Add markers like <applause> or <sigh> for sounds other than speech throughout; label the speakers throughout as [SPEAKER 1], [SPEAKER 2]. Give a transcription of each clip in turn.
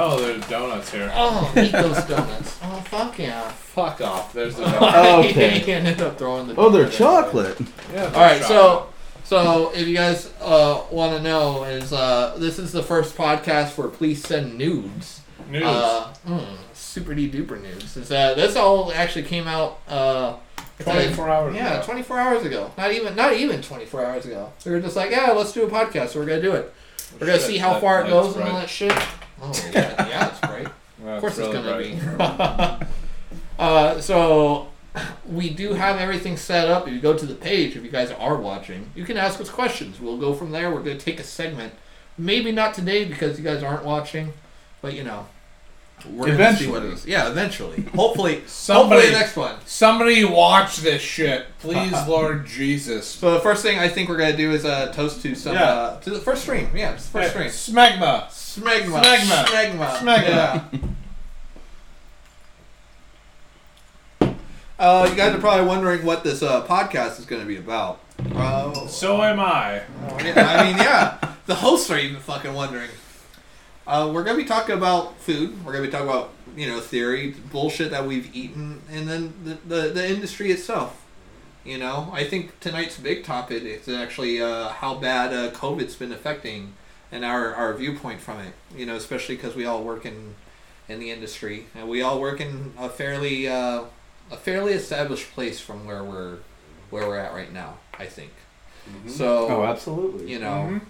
[SPEAKER 1] Oh, there's donuts here.
[SPEAKER 2] Oh, eat those donuts. <laughs> Oh, fuck yeah.
[SPEAKER 1] Fuck off. There's the <laughs>
[SPEAKER 2] Oh,
[SPEAKER 1] donut.
[SPEAKER 3] Okay.
[SPEAKER 2] he ended up throwing the.
[SPEAKER 3] Oh, they're
[SPEAKER 2] donut.
[SPEAKER 3] chocolate.
[SPEAKER 1] Yeah,
[SPEAKER 2] All right, so so if you guys uh, want to know, is uh, this is the first podcast where please send nudes.
[SPEAKER 1] Nudes.
[SPEAKER 2] Uh, mm, super de duper nudes. Is that this all actually came out? Uh,
[SPEAKER 1] 24 hours
[SPEAKER 2] Yeah,
[SPEAKER 1] ago.
[SPEAKER 2] 24 hours ago. Not even not even 24 hours ago. We were just like, yeah, let's do a podcast. So we're gonna do it. We're gonna
[SPEAKER 1] Shit,
[SPEAKER 2] see how
[SPEAKER 1] that-
[SPEAKER 2] far it
[SPEAKER 1] that's
[SPEAKER 2] goes and all
[SPEAKER 1] right.
[SPEAKER 2] that shit. Oh yeah, yeah, it's great. <laughs>
[SPEAKER 1] That's
[SPEAKER 2] Of course, it's gonna be. <laughs> uh, so we do have everything set up. If you go to the page, if you guys are watching, you can ask us questions. We'll go from there. We're gonna take a segment. Maybe not today because you guys aren't watching, but you know. We're gonna see what it
[SPEAKER 3] Eventually.
[SPEAKER 2] Yeah, eventually. <laughs> Hopefully,
[SPEAKER 1] Somebody-
[SPEAKER 2] hopefully the next one.
[SPEAKER 1] Somebody watch this shit, please, Lord Jesus.
[SPEAKER 2] So the first thing I think we're gonna do is uh, toast to some
[SPEAKER 1] Yeah.
[SPEAKER 2] uh, to the first stream. Yeah, it's the first stream.
[SPEAKER 1] Smegma.
[SPEAKER 2] Smegma.
[SPEAKER 1] Smegma.
[SPEAKER 2] Smegma.
[SPEAKER 1] Smegma.
[SPEAKER 2] Yeah. Uh, you guys are probably wondering what this uh, podcast is going to be about. Uh,
[SPEAKER 1] So am I.
[SPEAKER 2] I mean, yeah, the hosts are even fucking wondering. Uh, we're going to be talking about food. We're going to be talking about you know theory, bullshit that we've eaten, and then the, the, the industry itself. You know, I think tonight's big topic is actually uh, how bad uh, COVID's been affecting and our, our viewpoint from it. You know, especially because we all work in in the industry and we all work in a fairly uh, a fairly established place from where we're where we're at right now. I think. So
[SPEAKER 3] Oh, absolutely.
[SPEAKER 2] you know,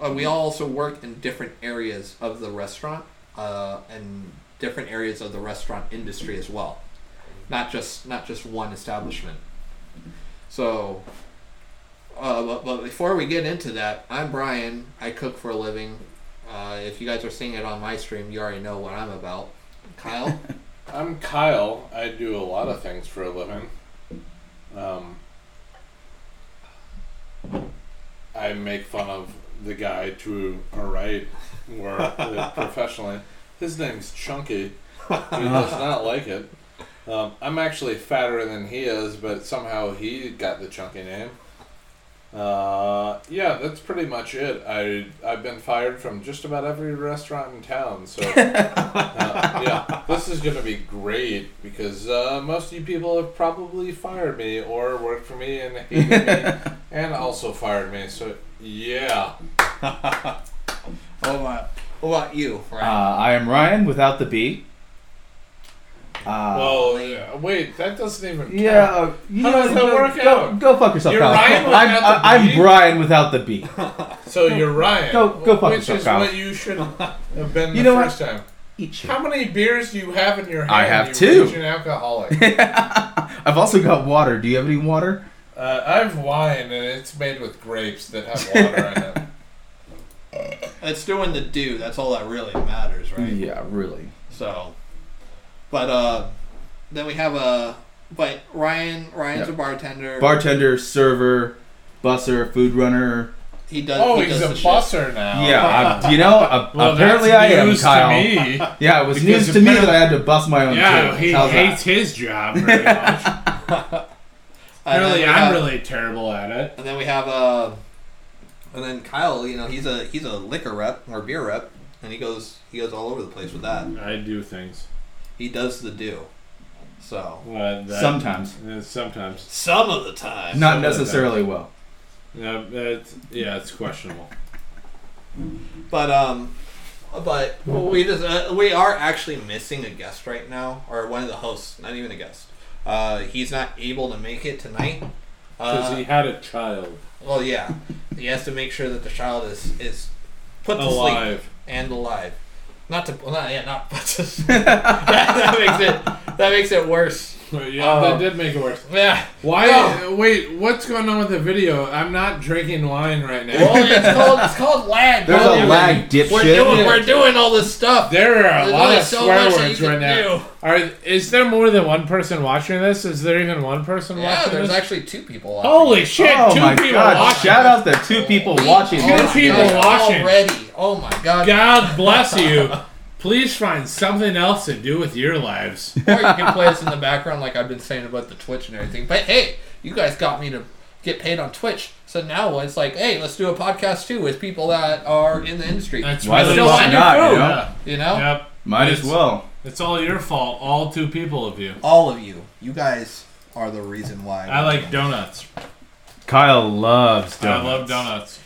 [SPEAKER 2] uh, we all also work in different areas of the restaurant uh, and different areas of the restaurant industry as well, not just not just one establishment. So, uh, but, but before we get into that, I'm Bryan. I cook for a living. Uh, if you guys are seeing it on my stream, you already know what I'm about. Kyle. <laughs>
[SPEAKER 1] I'm Kyle. I do a lot of things for a living. Um, I make fun of the guy to our right, where <laughs> professionally, his name's Chunky. <laughs> He does not like it. Um, I'm actually fatter than he is, but somehow he got the chunky name. Uh, yeah, that's pretty much it. I I've been fired from just about every restaurant in town, so <laughs> uh, yeah, this is gonna be great because uh, most of you people have probably fired me or worked for me and hated me <laughs> and also fired me. So yeah, <laughs>
[SPEAKER 2] what about what about you?
[SPEAKER 3] Uh,
[SPEAKER 2] Ryan?
[SPEAKER 3] I am Ryan without the B. Uh,
[SPEAKER 1] well, uh, wait, that doesn't even count.
[SPEAKER 3] yeah. uh, you
[SPEAKER 1] How
[SPEAKER 3] know,
[SPEAKER 1] does that
[SPEAKER 3] go,
[SPEAKER 1] work
[SPEAKER 3] go,
[SPEAKER 1] out?
[SPEAKER 3] Go fuck yourself,
[SPEAKER 1] You're
[SPEAKER 3] Kyle.
[SPEAKER 1] Ryan
[SPEAKER 3] I'm,
[SPEAKER 1] without the
[SPEAKER 3] I- I'm Bryan without the B. <laughs>
[SPEAKER 1] So you're Ryan.
[SPEAKER 3] Go- go fuck
[SPEAKER 1] Which
[SPEAKER 3] yourself,
[SPEAKER 1] is
[SPEAKER 3] Kyle.
[SPEAKER 1] what you should have been
[SPEAKER 3] You
[SPEAKER 1] the
[SPEAKER 3] know
[SPEAKER 1] first time.
[SPEAKER 3] Eat shit.
[SPEAKER 1] How many beers do you have in your hand?
[SPEAKER 3] I have
[SPEAKER 1] you
[SPEAKER 3] two.
[SPEAKER 1] An alcoholic. <laughs>
[SPEAKER 3] I've also got water. Do you have any water?
[SPEAKER 1] uh, I have wine, and it's made with grapes that have water in it. <laughs>
[SPEAKER 2] It's doing the do. That's all that really matters, right?
[SPEAKER 3] Yeah, really.
[SPEAKER 2] So, but uh, then we have a. But Ryan, Ryan's
[SPEAKER 3] Yeah.
[SPEAKER 2] a bartender.
[SPEAKER 3] Bartender, server, busser, food runner.
[SPEAKER 2] he does.
[SPEAKER 1] Oh,
[SPEAKER 2] he
[SPEAKER 1] he's
[SPEAKER 2] does
[SPEAKER 1] a
[SPEAKER 2] the shit.
[SPEAKER 1] now.
[SPEAKER 3] Yeah, I, <laughs> you know, uh,
[SPEAKER 1] Well,
[SPEAKER 3] apparently I am, Kyle.
[SPEAKER 1] To me. <laughs>
[SPEAKER 3] Yeah, it was
[SPEAKER 1] Because
[SPEAKER 3] news to me that I had to bust my own
[SPEAKER 1] Yeah,
[SPEAKER 3] too.
[SPEAKER 1] he
[SPEAKER 3] How's that?
[SPEAKER 1] hates his job very much. <laughs>
[SPEAKER 2] And
[SPEAKER 1] really, I'm
[SPEAKER 2] have-
[SPEAKER 1] really terrible at it.
[SPEAKER 2] And then we have uh, and then Kyle. You know, he's a he's a liquor rep or beer rep, and he goes he goes all over the place with that.
[SPEAKER 1] I do things.
[SPEAKER 2] He does the do. So
[SPEAKER 1] Well, that-
[SPEAKER 3] Sometimes.
[SPEAKER 1] uh, sometimes.
[SPEAKER 2] some of the time,
[SPEAKER 3] Not
[SPEAKER 1] Some of the
[SPEAKER 3] necessarily well.
[SPEAKER 1] Yeah, it's, yeah, it's questionable.
[SPEAKER 2] But um, but we just uh, we are actually missing a guest right now, or one of the hosts, not even a guest. Uh, he's not able to make it tonight.
[SPEAKER 1] Because
[SPEAKER 2] Uh,
[SPEAKER 1] he had a child
[SPEAKER 2] well, yeah, he has to make sure that the child is is put to sleep and alive. Not to, well, not yeah, not to <laughs> that, that makes it that makes it worse.
[SPEAKER 1] Yeah,
[SPEAKER 2] Um,
[SPEAKER 1] that did make it worse.
[SPEAKER 2] Yeah.
[SPEAKER 1] Why?
[SPEAKER 2] No.
[SPEAKER 1] Wait, what's going on with the video? I'm not drinking wine right now.
[SPEAKER 2] Well, it's <laughs> called it's called lag.
[SPEAKER 3] There's a
[SPEAKER 2] yeah,
[SPEAKER 3] lag,
[SPEAKER 2] We're
[SPEAKER 3] dipshit.
[SPEAKER 2] doing we're doing all this stuff.
[SPEAKER 1] there are a
[SPEAKER 2] There's
[SPEAKER 1] lot of
[SPEAKER 2] so
[SPEAKER 1] swear words right now.
[SPEAKER 2] do.
[SPEAKER 1] Are is there more than one person watching this? Is there even one person
[SPEAKER 2] Yeah,
[SPEAKER 1] watching
[SPEAKER 2] there's
[SPEAKER 1] this?
[SPEAKER 2] actually two people. watching.
[SPEAKER 1] Holy shit!
[SPEAKER 3] oh
[SPEAKER 1] two
[SPEAKER 3] my
[SPEAKER 1] people
[SPEAKER 3] god!
[SPEAKER 1] watching.
[SPEAKER 3] Shout out the two people watching
[SPEAKER 1] Two
[SPEAKER 3] this.
[SPEAKER 1] people watching.
[SPEAKER 2] already. Oh my god.
[SPEAKER 1] God bless <laughs> you. Please find something else to do with your lives. <laughs>
[SPEAKER 2] Or you can play this in the background like I've been saying about the Twitch and everything. But hey, you guys got me to get paid on Twitch. So now it's like, hey, let's do a podcast too with people that are in the industry.
[SPEAKER 1] That's
[SPEAKER 3] Why the
[SPEAKER 1] really
[SPEAKER 3] fuck
[SPEAKER 1] what-
[SPEAKER 3] not, you know?
[SPEAKER 1] Yeah.
[SPEAKER 2] you know,
[SPEAKER 1] Yep.
[SPEAKER 3] Might as well.
[SPEAKER 1] It's all your fault. All two people of you.
[SPEAKER 2] all of you, you guys are the reason why.
[SPEAKER 1] I like donuts.
[SPEAKER 3] Kyle loves donuts.
[SPEAKER 1] I love donuts.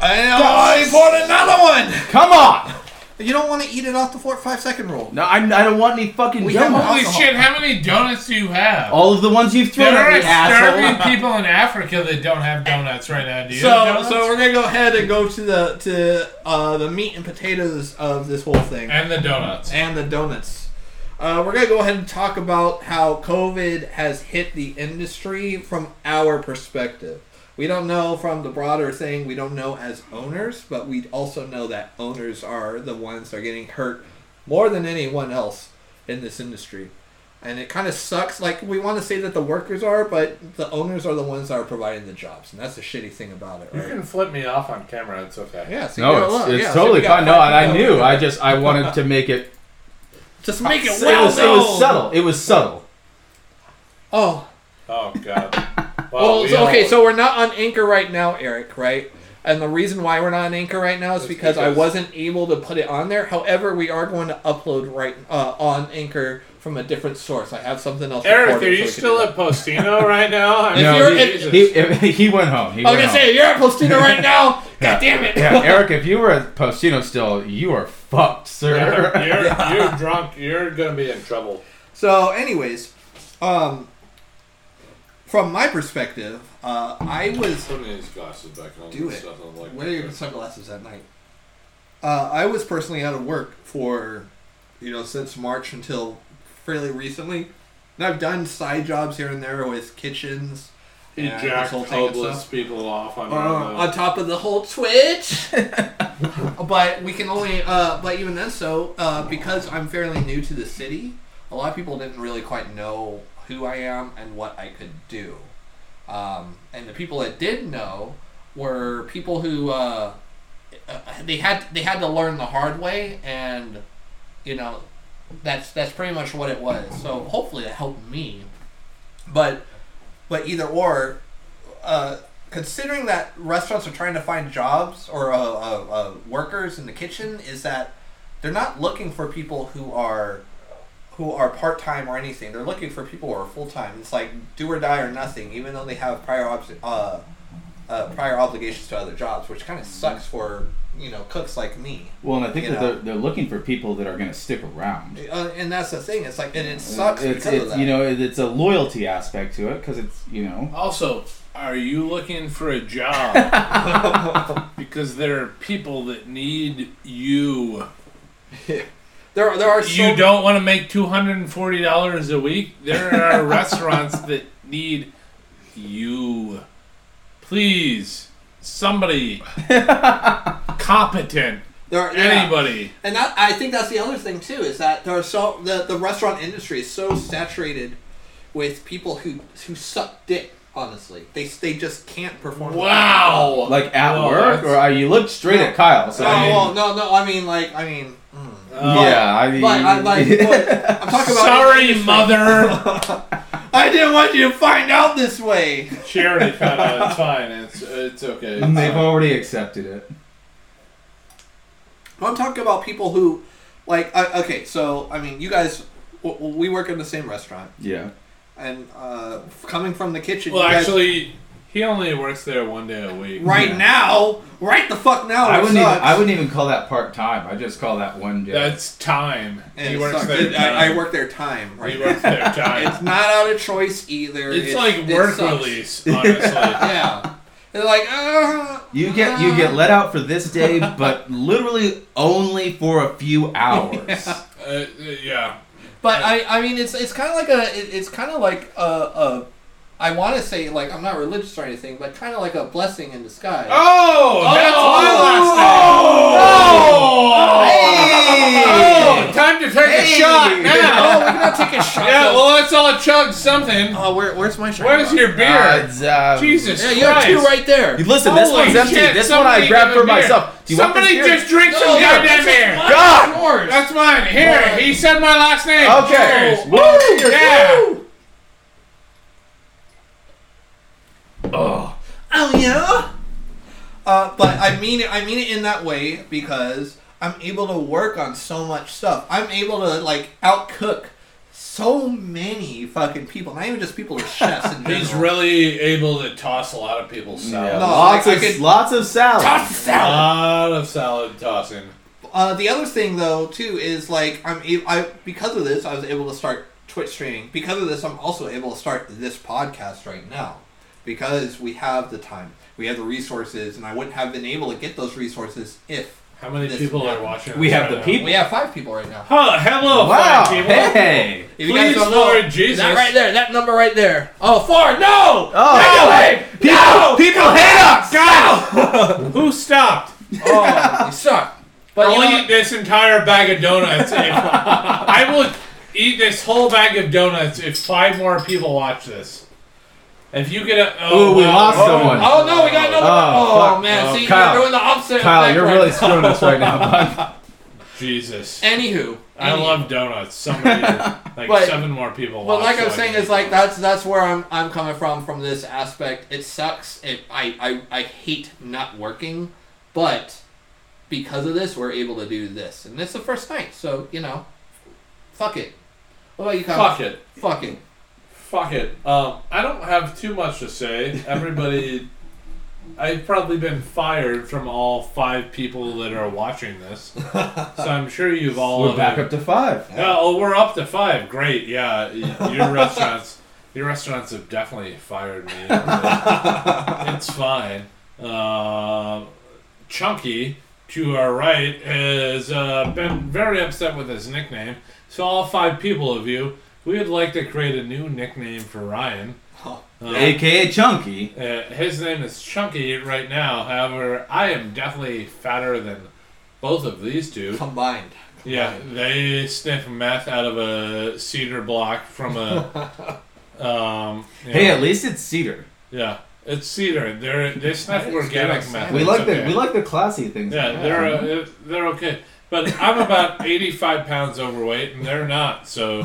[SPEAKER 2] I know. I bought another one.
[SPEAKER 3] Come on!
[SPEAKER 2] You don't want to eat it off the four five second rule.
[SPEAKER 3] No, I, I don't want any fucking
[SPEAKER 2] We have
[SPEAKER 3] donuts.
[SPEAKER 1] Holy
[SPEAKER 2] Alcohol.
[SPEAKER 1] shit! How many donuts do you have?
[SPEAKER 3] All of the ones you've thrown
[SPEAKER 1] there
[SPEAKER 3] at
[SPEAKER 1] are
[SPEAKER 3] me, asshole.
[SPEAKER 1] starving <laughs> people in Africa that don't have donuts right now. Do you?
[SPEAKER 2] So,
[SPEAKER 1] donuts?
[SPEAKER 2] so we're gonna go ahead and go to the to uh, the meat and potatoes of this whole thing,
[SPEAKER 1] and the donuts.
[SPEAKER 2] and the donuts. Uh, we're gonna go ahead and talk about how COVID has hit the industry from our perspective. We don't know from the broader thing. We don't know as owners, but we also know that owners are the ones that are getting hurt more than anyone else in this industry. And it kind of sucks. Like we want to say that the workers are, but the owners are the ones that are providing the jobs, and that's the shitty thing about it.
[SPEAKER 4] You can flip me off on camera. It's okay.
[SPEAKER 2] Yeah, so
[SPEAKER 3] No,
[SPEAKER 2] got-
[SPEAKER 3] it's,
[SPEAKER 2] look,
[SPEAKER 3] it's
[SPEAKER 2] yeah,
[SPEAKER 3] totally
[SPEAKER 2] we got
[SPEAKER 3] fine. No,
[SPEAKER 2] five
[SPEAKER 3] I, I knew. I just I wanted to make it. <laughs>
[SPEAKER 2] Just make it
[SPEAKER 3] it, was, it was subtle. It was subtle.
[SPEAKER 2] Oh,
[SPEAKER 4] Oh God.
[SPEAKER 2] Well,
[SPEAKER 4] we
[SPEAKER 2] so, okay, so we're not on Anchor right now, Eric, right? And the reason why we're not on Anchor right now is
[SPEAKER 4] It's
[SPEAKER 2] because, I wasn't able to put it on there. However, we are going to upload right uh, on Anchor from a different source. I have something else.
[SPEAKER 4] Eric, are you
[SPEAKER 2] we can
[SPEAKER 4] still at Postino <laughs> right now? I
[SPEAKER 2] If
[SPEAKER 4] mean,
[SPEAKER 3] no,
[SPEAKER 2] you're-
[SPEAKER 3] he,
[SPEAKER 4] Jesus.
[SPEAKER 3] he, he went home. He.
[SPEAKER 2] I was gonna say
[SPEAKER 3] home.
[SPEAKER 2] you're at Postino <laughs> right now. God damn it!
[SPEAKER 3] yeah, <laughs> Eric, if you were at Postino still, you are fucked, sir.
[SPEAKER 4] you're, you're, you're drunk. You're gonna be in trouble.
[SPEAKER 2] So, anyways, um, from my perspective, uh, I was
[SPEAKER 4] Put me these glasses back on.
[SPEAKER 2] Do
[SPEAKER 4] and
[SPEAKER 2] it.
[SPEAKER 4] Stuff. Like,
[SPEAKER 2] Wear your sunglasses at night. Uh, I was personally out of work for, you know, since March until fairly recently. And I've done side jobs here and there with kitchens
[SPEAKER 4] He
[SPEAKER 2] and
[SPEAKER 4] jacked hopeless people off on
[SPEAKER 2] Uh, on top of the whole Twitch. <laughs> but we can only, uh, but even then, so uh, because I'm fairly new to the city, a lot of people didn't really quite know who I am and what I could do. Um, and the people that did know were people who uh, uh, they had they had to learn the hard way, and you know that's that's pretty much what it was. So hopefully that helped me. But but either or, uh, considering that restaurants are trying to find jobs or uh, uh, uh, workers in the kitchen, is that they're not looking for people who are who are part time or anything. They're looking for people who are full time. It's like do or die or nothing, even though they have prior obs- uh, uh, prior obligations to other jobs, which kind of sucks for you know cooks like me.
[SPEAKER 3] well, and I think that they're, they're looking for people that are going to stick around.
[SPEAKER 2] Uh, and that's the thing. It's like and it sucks
[SPEAKER 3] It's,
[SPEAKER 2] because
[SPEAKER 3] it's
[SPEAKER 2] of that.
[SPEAKER 3] you know it's a loyalty aspect to it because it's you know
[SPEAKER 1] Also, are you looking for a job? <laughs> because there are people that need you. <laughs>
[SPEAKER 2] there are there are so
[SPEAKER 1] You don't want to make two hundred and forty dollars a week. There are <laughs> restaurants that need you. Please, somebody <laughs> competent.
[SPEAKER 2] there are, yeah.
[SPEAKER 1] Anybody.
[SPEAKER 2] And that I think that's the other thing too is that there are so the, the restaurant industry is so saturated with people who who suck dick. Honestly, they they just can't perform.
[SPEAKER 1] Wow.
[SPEAKER 3] like at
[SPEAKER 1] Well,
[SPEAKER 3] work or uh, you look straight at Kyle. So
[SPEAKER 2] No,
[SPEAKER 3] I mean,
[SPEAKER 2] well, no, no. I mean, like, I mean, mm.
[SPEAKER 3] yeah, I mean,
[SPEAKER 2] but I <laughs> like. but I'm talking about.
[SPEAKER 1] Sorry, mother. <laughs>
[SPEAKER 2] I didn't want you to find out this way.
[SPEAKER 4] She already found out. It's fine. It's it's okay. It's
[SPEAKER 3] they've
[SPEAKER 4] fine.
[SPEAKER 3] already accepted it.
[SPEAKER 2] I'm talking about people who, like, I, okay, so I mean, you guys, w- w- we work in the same restaurant,
[SPEAKER 3] Yeah.
[SPEAKER 2] and uh, coming from the kitchen.
[SPEAKER 4] Well,
[SPEAKER 2] you guys-
[SPEAKER 4] actually, he only works there one day a week.
[SPEAKER 2] right
[SPEAKER 3] Yeah.
[SPEAKER 2] now, right the fuck now,
[SPEAKER 3] I wouldn't even. I wouldn't even call that part time. I just call that one day.
[SPEAKER 4] That's time.
[SPEAKER 2] And
[SPEAKER 4] he
[SPEAKER 2] it
[SPEAKER 4] works there.
[SPEAKER 2] It- I, I work their time. Right
[SPEAKER 4] He works there <laughs> time.
[SPEAKER 2] it's not out of choice either.
[SPEAKER 4] It's
[SPEAKER 2] It's,
[SPEAKER 4] like
[SPEAKER 2] it
[SPEAKER 4] work
[SPEAKER 2] sucks.
[SPEAKER 4] release, honestly. <laughs>
[SPEAKER 2] Yeah, they're like, uh,
[SPEAKER 3] you get you get let out for this day, but literally only for a few hours. <laughs>
[SPEAKER 4] Uh, uh, yeah.
[SPEAKER 2] But I, I mean, it's it's kind of like a, it, it's kind of like a, a I want to say like I'm not religious or anything, but kind of like a blessing in disguise.
[SPEAKER 4] Oh, that's
[SPEAKER 2] Oh!
[SPEAKER 4] my last name.
[SPEAKER 2] Oh! Hey!
[SPEAKER 4] Oh, time to take
[SPEAKER 2] Hey!
[SPEAKER 4] a shot
[SPEAKER 2] Oh, we're
[SPEAKER 4] now.
[SPEAKER 2] gonna take a shot. <laughs>
[SPEAKER 4] yeah, well, let's all chug something.
[SPEAKER 2] Oh, where, where's my shot?
[SPEAKER 4] Where's your beer?
[SPEAKER 3] Uh, it's, uh,
[SPEAKER 4] Jesus
[SPEAKER 2] Yeah, you have two right there.
[SPEAKER 3] You listen, this one's empty.
[SPEAKER 4] shit,
[SPEAKER 3] this one I grabbed for myself. Do you
[SPEAKER 4] Somebody just drink
[SPEAKER 2] No,
[SPEAKER 4] some
[SPEAKER 2] no,
[SPEAKER 4] goddamn beer.
[SPEAKER 2] mine.
[SPEAKER 3] God!
[SPEAKER 4] That's mine. Here, he said my last name.
[SPEAKER 3] Okay.
[SPEAKER 4] Cheers.
[SPEAKER 3] Woo!
[SPEAKER 4] Yeah.
[SPEAKER 3] Oh
[SPEAKER 2] yeah. Uh, but I mean it. I mean it in that way because I'm able to work on so much stuff. I'm able to like outcook so many fucking people. Not even just people with chefs in <laughs> general.
[SPEAKER 1] He's really able to toss a lot of people's salad.
[SPEAKER 3] Yeah,
[SPEAKER 2] No,
[SPEAKER 3] lots
[SPEAKER 2] I- I
[SPEAKER 3] of
[SPEAKER 2] could-
[SPEAKER 3] lots of salad.
[SPEAKER 2] Toss the
[SPEAKER 1] A lot of salad tossing.
[SPEAKER 2] Uh, the other thing though too is like I'm a- I because of this I was able to start Twitch streaming. Because of this I'm also able to start this podcast right now because we have the time, we have the resources, and I wouldn't have been able to get those resources if
[SPEAKER 1] How many
[SPEAKER 2] This
[SPEAKER 1] people are
[SPEAKER 2] happened.
[SPEAKER 1] watching?
[SPEAKER 3] We have
[SPEAKER 1] right
[SPEAKER 3] the
[SPEAKER 1] now?
[SPEAKER 3] people.
[SPEAKER 2] we have five people right now.
[SPEAKER 1] Huh, hello,
[SPEAKER 3] Wow!
[SPEAKER 1] fine people.
[SPEAKER 3] Hey!
[SPEAKER 2] If you guys
[SPEAKER 1] Please,
[SPEAKER 2] don't know,
[SPEAKER 1] Lord Jesus.
[SPEAKER 2] that right there, that number right there. Oh, four. No.
[SPEAKER 3] Oh, people, people hate us.
[SPEAKER 1] God! <laughs> Who stopped?
[SPEAKER 2] Oh, you suck. But
[SPEAKER 1] I'll
[SPEAKER 2] you know,
[SPEAKER 1] eat this entire bag of donuts. If, <laughs> I will eat this whole bag of donuts if five more people watch this. If you get a oh,
[SPEAKER 3] Ooh, we
[SPEAKER 1] wow.
[SPEAKER 3] lost
[SPEAKER 1] oh,
[SPEAKER 3] someone.
[SPEAKER 2] Oh no, we got another.
[SPEAKER 3] Oh,
[SPEAKER 2] Oh,
[SPEAKER 3] fuck.
[SPEAKER 2] man,
[SPEAKER 1] Oh,
[SPEAKER 2] see,
[SPEAKER 3] Kyle.
[SPEAKER 2] you're doing the opposite.
[SPEAKER 3] Kyle, you're
[SPEAKER 2] right
[SPEAKER 3] really
[SPEAKER 2] now.
[SPEAKER 3] screwing us right now, bud. <laughs>
[SPEAKER 1] Jesus.
[SPEAKER 2] Anywho,
[SPEAKER 1] I
[SPEAKER 2] anywho.
[SPEAKER 1] love donuts. Somebody, <laughs> like
[SPEAKER 2] But-
[SPEAKER 1] seven more people.
[SPEAKER 2] But
[SPEAKER 1] watch,
[SPEAKER 2] like I
[SPEAKER 1] so
[SPEAKER 2] was saying, is like that's that's where I'm I'm coming from from this aspect. It sucks. It I I, I hate not working, but because of this, we're able to do this, and it's the first night. So you know, fuck it. What about you, Kyle?
[SPEAKER 1] Fuck it.
[SPEAKER 2] Fuck it.
[SPEAKER 1] Fuck it. Um, I don't have too much to say. Everybody, <laughs> I've probably been fired from all five people that are watching this, <laughs> so I'm sure you've all.
[SPEAKER 3] We're back up to five.
[SPEAKER 1] Yeah, oh, we're up to five. Great. Yeah, your <laughs> restaurants, your restaurants have definitely fired me. it's fine. Uh, Chunky to our right has uh, been very upset with his nickname. So all five people of you, we would like to create a new nickname for Ryan.
[SPEAKER 2] Oh.
[SPEAKER 1] Uh,
[SPEAKER 3] AKA Chunky.
[SPEAKER 1] uh, his name is Chunky right now. However, I am definitely fatter than both of these two.
[SPEAKER 2] Combined.
[SPEAKER 1] Yeah, they sniff meth out of a cedar block from a. <laughs> um,
[SPEAKER 3] Hey,
[SPEAKER 1] know,
[SPEAKER 3] at least it's cedar.
[SPEAKER 1] yeah, it's cedar. They're they sniff organic meth.
[SPEAKER 3] We like
[SPEAKER 1] okay.
[SPEAKER 3] the we like the classy things.
[SPEAKER 1] Yeah, they're uh, they're okay. But I'm about 85 pounds overweight, and they're not. So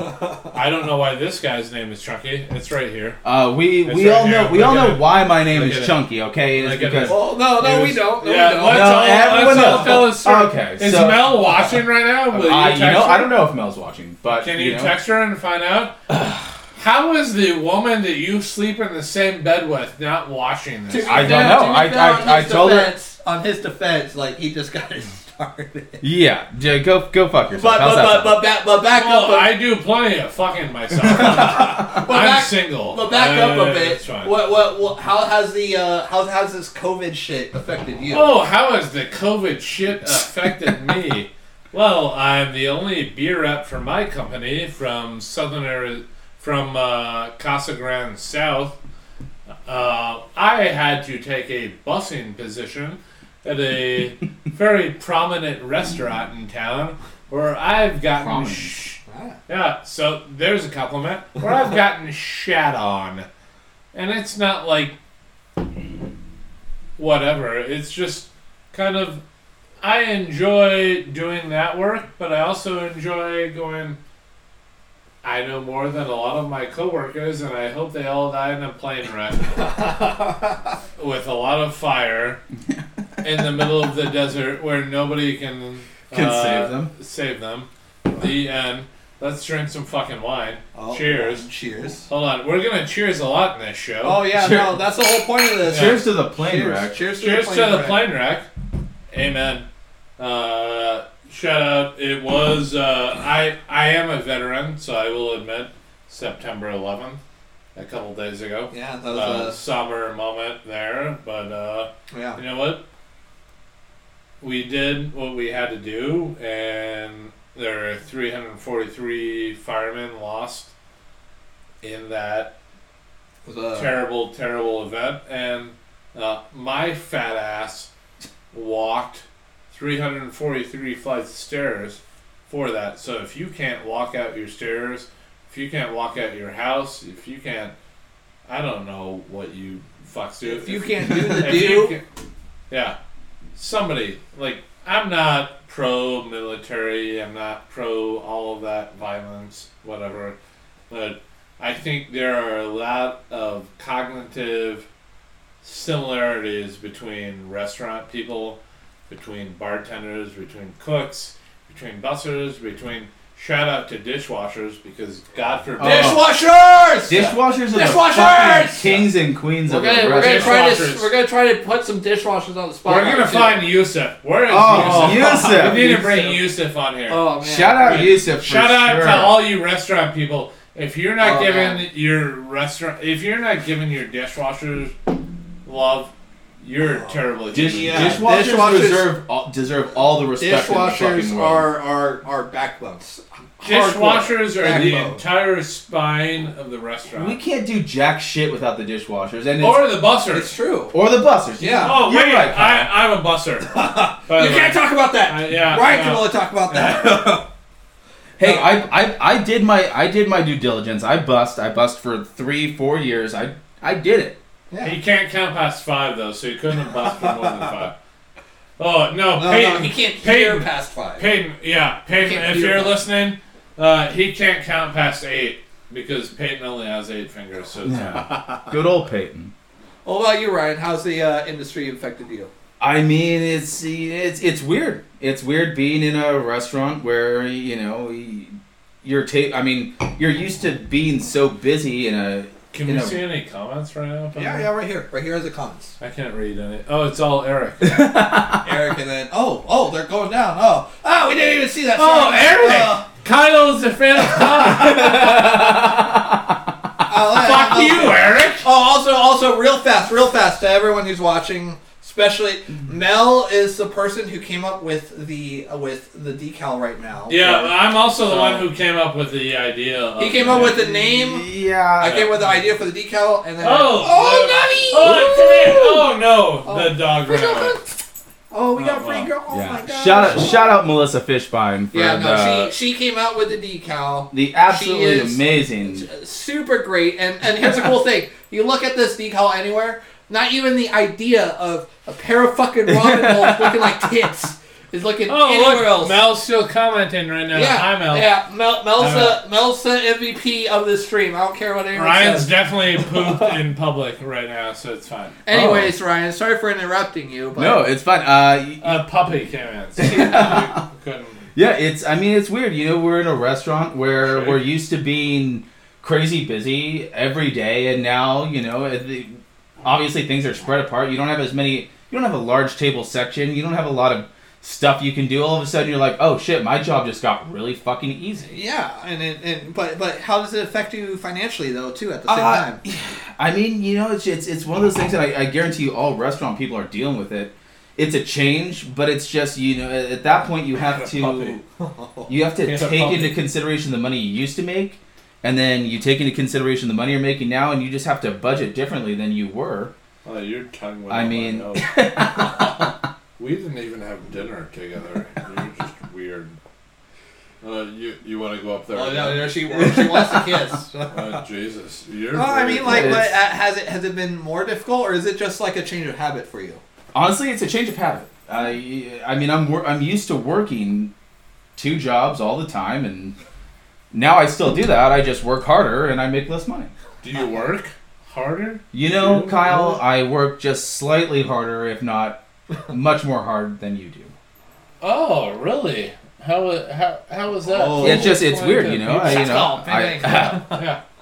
[SPEAKER 1] I don't know why this guy's name is Chunky. It's right here.
[SPEAKER 3] Uh, we
[SPEAKER 1] It's
[SPEAKER 3] we
[SPEAKER 1] right
[SPEAKER 3] all know we
[SPEAKER 1] Look
[SPEAKER 3] all
[SPEAKER 1] at
[SPEAKER 3] know
[SPEAKER 1] it.
[SPEAKER 3] why my name
[SPEAKER 1] Look
[SPEAKER 3] is
[SPEAKER 1] it.
[SPEAKER 3] Chunky. Okay, it's
[SPEAKER 1] Look at
[SPEAKER 3] because
[SPEAKER 1] it.
[SPEAKER 2] Oh no, no,
[SPEAKER 1] It
[SPEAKER 2] we don't. No,
[SPEAKER 1] yeah,
[SPEAKER 2] we don't.
[SPEAKER 1] let's
[SPEAKER 3] No,
[SPEAKER 1] all,
[SPEAKER 3] everyone
[SPEAKER 1] let's all
[SPEAKER 3] knows.
[SPEAKER 1] tell the story.
[SPEAKER 3] Okay,
[SPEAKER 1] Is
[SPEAKER 3] so-
[SPEAKER 1] Mel watching right now? Will
[SPEAKER 3] uh,
[SPEAKER 1] you
[SPEAKER 3] you
[SPEAKER 1] text
[SPEAKER 3] know
[SPEAKER 1] her?
[SPEAKER 3] I don't know if Mel's watching, but
[SPEAKER 1] Can you,
[SPEAKER 3] know.
[SPEAKER 1] text her and find out? <sighs> How is the woman that you sleep in the same bed with not watching this?
[SPEAKER 3] I don't know. I- I- I
[SPEAKER 2] his
[SPEAKER 3] told her-
[SPEAKER 2] On his defense, like he just got it started. <laughs>
[SPEAKER 3] Yeah, j- go go fuck yourself.
[SPEAKER 2] But
[SPEAKER 3] How's
[SPEAKER 2] but
[SPEAKER 3] that
[SPEAKER 2] but but back but back
[SPEAKER 1] well,
[SPEAKER 2] up. A,
[SPEAKER 1] I do plenty of fucking myself. <laughs>
[SPEAKER 2] but
[SPEAKER 1] I'm
[SPEAKER 2] back,
[SPEAKER 1] single.
[SPEAKER 2] But back up
[SPEAKER 1] Uh,
[SPEAKER 2] a bit. What, what what how has the uh how has this COVID shit affected you?
[SPEAKER 1] Oh, how has the COVID shit affected me? <laughs> Well, I'm the only beer rep for my company from Southern Ari- from uh, Casa Grande South. Uh, I had to take a busing position at a very prominent restaurant in town where I've gotten sh-
[SPEAKER 2] Ah.
[SPEAKER 1] yeah, so there's a compliment where I've gotten shat on. And it's not like whatever. It's just kind of I enjoy doing that work, but I also enjoy going I know more than a lot of my coworkers and I hope they all die in a plane wreck <laughs> with a lot of fire <laughs> in the middle of the desert where nobody can <laughs>
[SPEAKER 3] Can
[SPEAKER 1] uh,
[SPEAKER 3] save them.
[SPEAKER 1] Save them. The end. Let's drink some fucking wine.
[SPEAKER 2] Oh,
[SPEAKER 1] Cheers.
[SPEAKER 2] Cheers.
[SPEAKER 1] Hold on, we're gonna cheers a lot in this show.
[SPEAKER 2] Oh yeah,
[SPEAKER 3] Cheer-
[SPEAKER 2] no, that's the whole point of this.
[SPEAKER 3] Cheers to the plane
[SPEAKER 2] Cheers.
[SPEAKER 3] wreck.
[SPEAKER 2] Cheers to
[SPEAKER 1] Cheers
[SPEAKER 2] the
[SPEAKER 1] to
[SPEAKER 2] plane
[SPEAKER 1] the
[SPEAKER 2] wreck.
[SPEAKER 1] plane wreck. Amen. Uh, shout out. It was. Uh, I I am a veteran, so I will admit, September 11th, a couple days ago.
[SPEAKER 2] Yeah, that
[SPEAKER 1] Uh,
[SPEAKER 2] was
[SPEAKER 1] summer moment there, but uh,
[SPEAKER 2] uh, yeah.
[SPEAKER 1] you know what? We did what we had to do, and there are 343 firemen lost in that terrible, terrible event. And uh, my fat ass walked 343 flights of stairs for that. So if you can't walk out your stairs, if you can't walk out your house, if you can't, I don't know what you fucks do.
[SPEAKER 2] If you can't do <laughs> the do,
[SPEAKER 1] can- yeah, somebody like I'm not pro military. I'm not pro all of that violence, whatever. But I think there are a lot of cognitive similarities between restaurant people, between bartenders, between cooks, between bussers, between shout out to dishwashers because God forbid.
[SPEAKER 3] Oh.
[SPEAKER 2] Dishwashers.
[SPEAKER 3] Dishwashers are the
[SPEAKER 2] Dishwashers!
[SPEAKER 3] fucking kings and queens
[SPEAKER 5] We're
[SPEAKER 3] of the
[SPEAKER 5] gonna, we're gonna
[SPEAKER 3] restaurant.
[SPEAKER 5] try to
[SPEAKER 1] Dishwashers.
[SPEAKER 5] we're gonna try to put some dishwashers on the spot.
[SPEAKER 1] We're gonna
[SPEAKER 5] too.
[SPEAKER 1] find Yusuf. Where is
[SPEAKER 3] Oh,
[SPEAKER 1] Yusuf?
[SPEAKER 3] Yusuf. <laughs>
[SPEAKER 1] We need to bring Yusuf on here.
[SPEAKER 5] Oh man.
[SPEAKER 3] Shout out Yusuf. For
[SPEAKER 1] Shout out
[SPEAKER 3] sure.
[SPEAKER 1] to all you restaurant people. If you're not
[SPEAKER 5] Oh,
[SPEAKER 1] giving
[SPEAKER 5] man.
[SPEAKER 1] your restaurant, if you're not giving your dishwashers love, you're a terrible.
[SPEAKER 3] Dish.
[SPEAKER 2] Yeah,
[SPEAKER 3] dishwashers,
[SPEAKER 2] dishwashers-
[SPEAKER 3] deserve all, deserve all the respect in the
[SPEAKER 2] Dishwashers are are are backbones.
[SPEAKER 1] Dishwashers are the entire spine of the restaurant.
[SPEAKER 3] We can't do jack shit without the dishwashers, and
[SPEAKER 1] or the bussers.
[SPEAKER 2] It's true.
[SPEAKER 3] or the bussers.
[SPEAKER 2] Yeah.
[SPEAKER 1] Oh
[SPEAKER 3] You're
[SPEAKER 1] wait,
[SPEAKER 3] right,
[SPEAKER 1] I, I'm a busser. <laughs>
[SPEAKER 2] You can't talk about that.
[SPEAKER 1] Uh, yeah,
[SPEAKER 2] Ryan
[SPEAKER 1] no.
[SPEAKER 2] can only talk about that. <laughs>
[SPEAKER 3] Hey, I, I I did my I did my due diligence. I bust. I bust for three four years. I I did it.
[SPEAKER 1] He can't count past five though, so he couldn't have busted for more than <laughs> five. Oh no,
[SPEAKER 2] no,
[SPEAKER 1] Peyton,
[SPEAKER 2] no, he can't hear
[SPEAKER 1] Peyton,
[SPEAKER 2] past five.
[SPEAKER 1] Peyton, yeah, Peyton. If you're
[SPEAKER 2] that.
[SPEAKER 1] listening, uh, he can't count past eight because Peyton only has eight fingers. So yeah. <laughs>
[SPEAKER 3] Good old Peyton.
[SPEAKER 2] What about you, Ryan? How's the uh, industry affected you?
[SPEAKER 3] I mean, it's it's it's weird. It's weird being in a restaurant where you know you're ta- I mean, you're used to being so busy in a.
[SPEAKER 1] Can
[SPEAKER 3] You
[SPEAKER 1] we
[SPEAKER 3] know-
[SPEAKER 1] see any comments right now?
[SPEAKER 2] Yeah, yeah, right here. Right here are the comments.
[SPEAKER 1] I can't read any. Oh, it's all Eric. <laughs>
[SPEAKER 2] Eric and then oh oh they're going down. Oh oh we didn't even see that.
[SPEAKER 1] Oh,
[SPEAKER 2] Sorry.
[SPEAKER 1] Eric!
[SPEAKER 2] Uh,
[SPEAKER 1] Kylo's a fan of <laughs> <laughs> Fuck you, Eric.
[SPEAKER 2] Oh, also, also, real fast, real fast to everyone who's watching. Especially, Mel is the person who came up with the uh, with the decal right now.
[SPEAKER 1] Yeah, I'm also the
[SPEAKER 2] So-
[SPEAKER 1] one who came up with the idea. Of
[SPEAKER 2] he came up with the name.
[SPEAKER 3] Yeah.
[SPEAKER 2] I came up with the idea for the decal, and then
[SPEAKER 1] Oh,
[SPEAKER 2] oh,
[SPEAKER 1] the-
[SPEAKER 2] Nubby!
[SPEAKER 1] Oh, come. Oh no,
[SPEAKER 2] Oh.
[SPEAKER 1] the dog ran away.
[SPEAKER 2] Oh, we got
[SPEAKER 1] Oh,
[SPEAKER 2] free
[SPEAKER 1] wow.
[SPEAKER 2] girl. Oh
[SPEAKER 3] yeah.
[SPEAKER 2] my god!
[SPEAKER 3] Shout out shout out Melissa Fishbein for
[SPEAKER 2] Yeah, no,
[SPEAKER 3] the,
[SPEAKER 2] she she came out with the decal.
[SPEAKER 3] the absolutely
[SPEAKER 2] is-
[SPEAKER 3] amazing.
[SPEAKER 2] super great. And and here's a cool thing: you look at this decal anywhere, not even the idea of a pair of fucking ramen bowls <laughs> looking like tits is looking
[SPEAKER 1] Oh,
[SPEAKER 2] anywhere
[SPEAKER 1] look,
[SPEAKER 2] else.
[SPEAKER 1] Mel's still commenting right now.
[SPEAKER 2] yeah,
[SPEAKER 1] Hi, Mel.
[SPEAKER 2] yeah. Mel, Mel's
[SPEAKER 1] Hi,
[SPEAKER 2] the Mel's the MVP of this stream. I don't care what anyone
[SPEAKER 1] Ryan's
[SPEAKER 2] says.
[SPEAKER 1] definitely <laughs> pooped in public right now, so it's fine.
[SPEAKER 2] Anyways, Ryan, sorry for interrupting you. But
[SPEAKER 3] No, it's fine. Uh, y-
[SPEAKER 1] A puppy came in. <laughs> So couldn't.
[SPEAKER 3] Yeah, it's. I mean, it's weird. You know, we're in a restaurant where
[SPEAKER 1] Right.
[SPEAKER 3] we're used to being crazy busy every day, and now you know, the, obviously things are spread apart. You don't have as many. You don't have a large table section. You don't have a lot of stuff you can do. All of a sudden, you're like, oh shit, my job just got really fucking easy.
[SPEAKER 2] yeah, and, it, and but but how does it affect you financially though too at the same
[SPEAKER 3] Uh,
[SPEAKER 2] time? <laughs>
[SPEAKER 3] I mean, you know, it's it's, it's one of those things that I, I guarantee you, all restaurant people are dealing with it. It's a change, but it's just you know, at at that point, you have <laughs> to. You have to <laughs> take into consideration the money you used to make, and then you take into consideration the money you're making now, and you just have to budget differently than you were.
[SPEAKER 4] Oh, your tongue went
[SPEAKER 3] I mean- <laughs>
[SPEAKER 4] we didn't even have dinner together. You're just weird. Uh, you you want to go up there?
[SPEAKER 2] Oh no,
[SPEAKER 4] again?
[SPEAKER 2] no, she she wants to kiss. <laughs>
[SPEAKER 4] Oh, Jesus, you're.
[SPEAKER 2] No, I
[SPEAKER 4] very
[SPEAKER 2] mean, like,
[SPEAKER 3] It's-
[SPEAKER 2] but, uh, has it has it been more difficult, or is it just like a change of habit for you?
[SPEAKER 3] Honestly, it's a change of habit. I I mean, I'm I'm used to working two jobs all the time, and now I still do that. I just work harder and I make less money.
[SPEAKER 4] Do you work harder?
[SPEAKER 3] You know,
[SPEAKER 4] You-
[SPEAKER 3] Kyle, I work just slightly harder, if not much more hard than you do.
[SPEAKER 1] Oh, really? How how how was that?
[SPEAKER 2] Oh.
[SPEAKER 3] it's just it's weird, you know. I, you know,
[SPEAKER 2] Stop,
[SPEAKER 3] I,
[SPEAKER 2] bang, <laughs>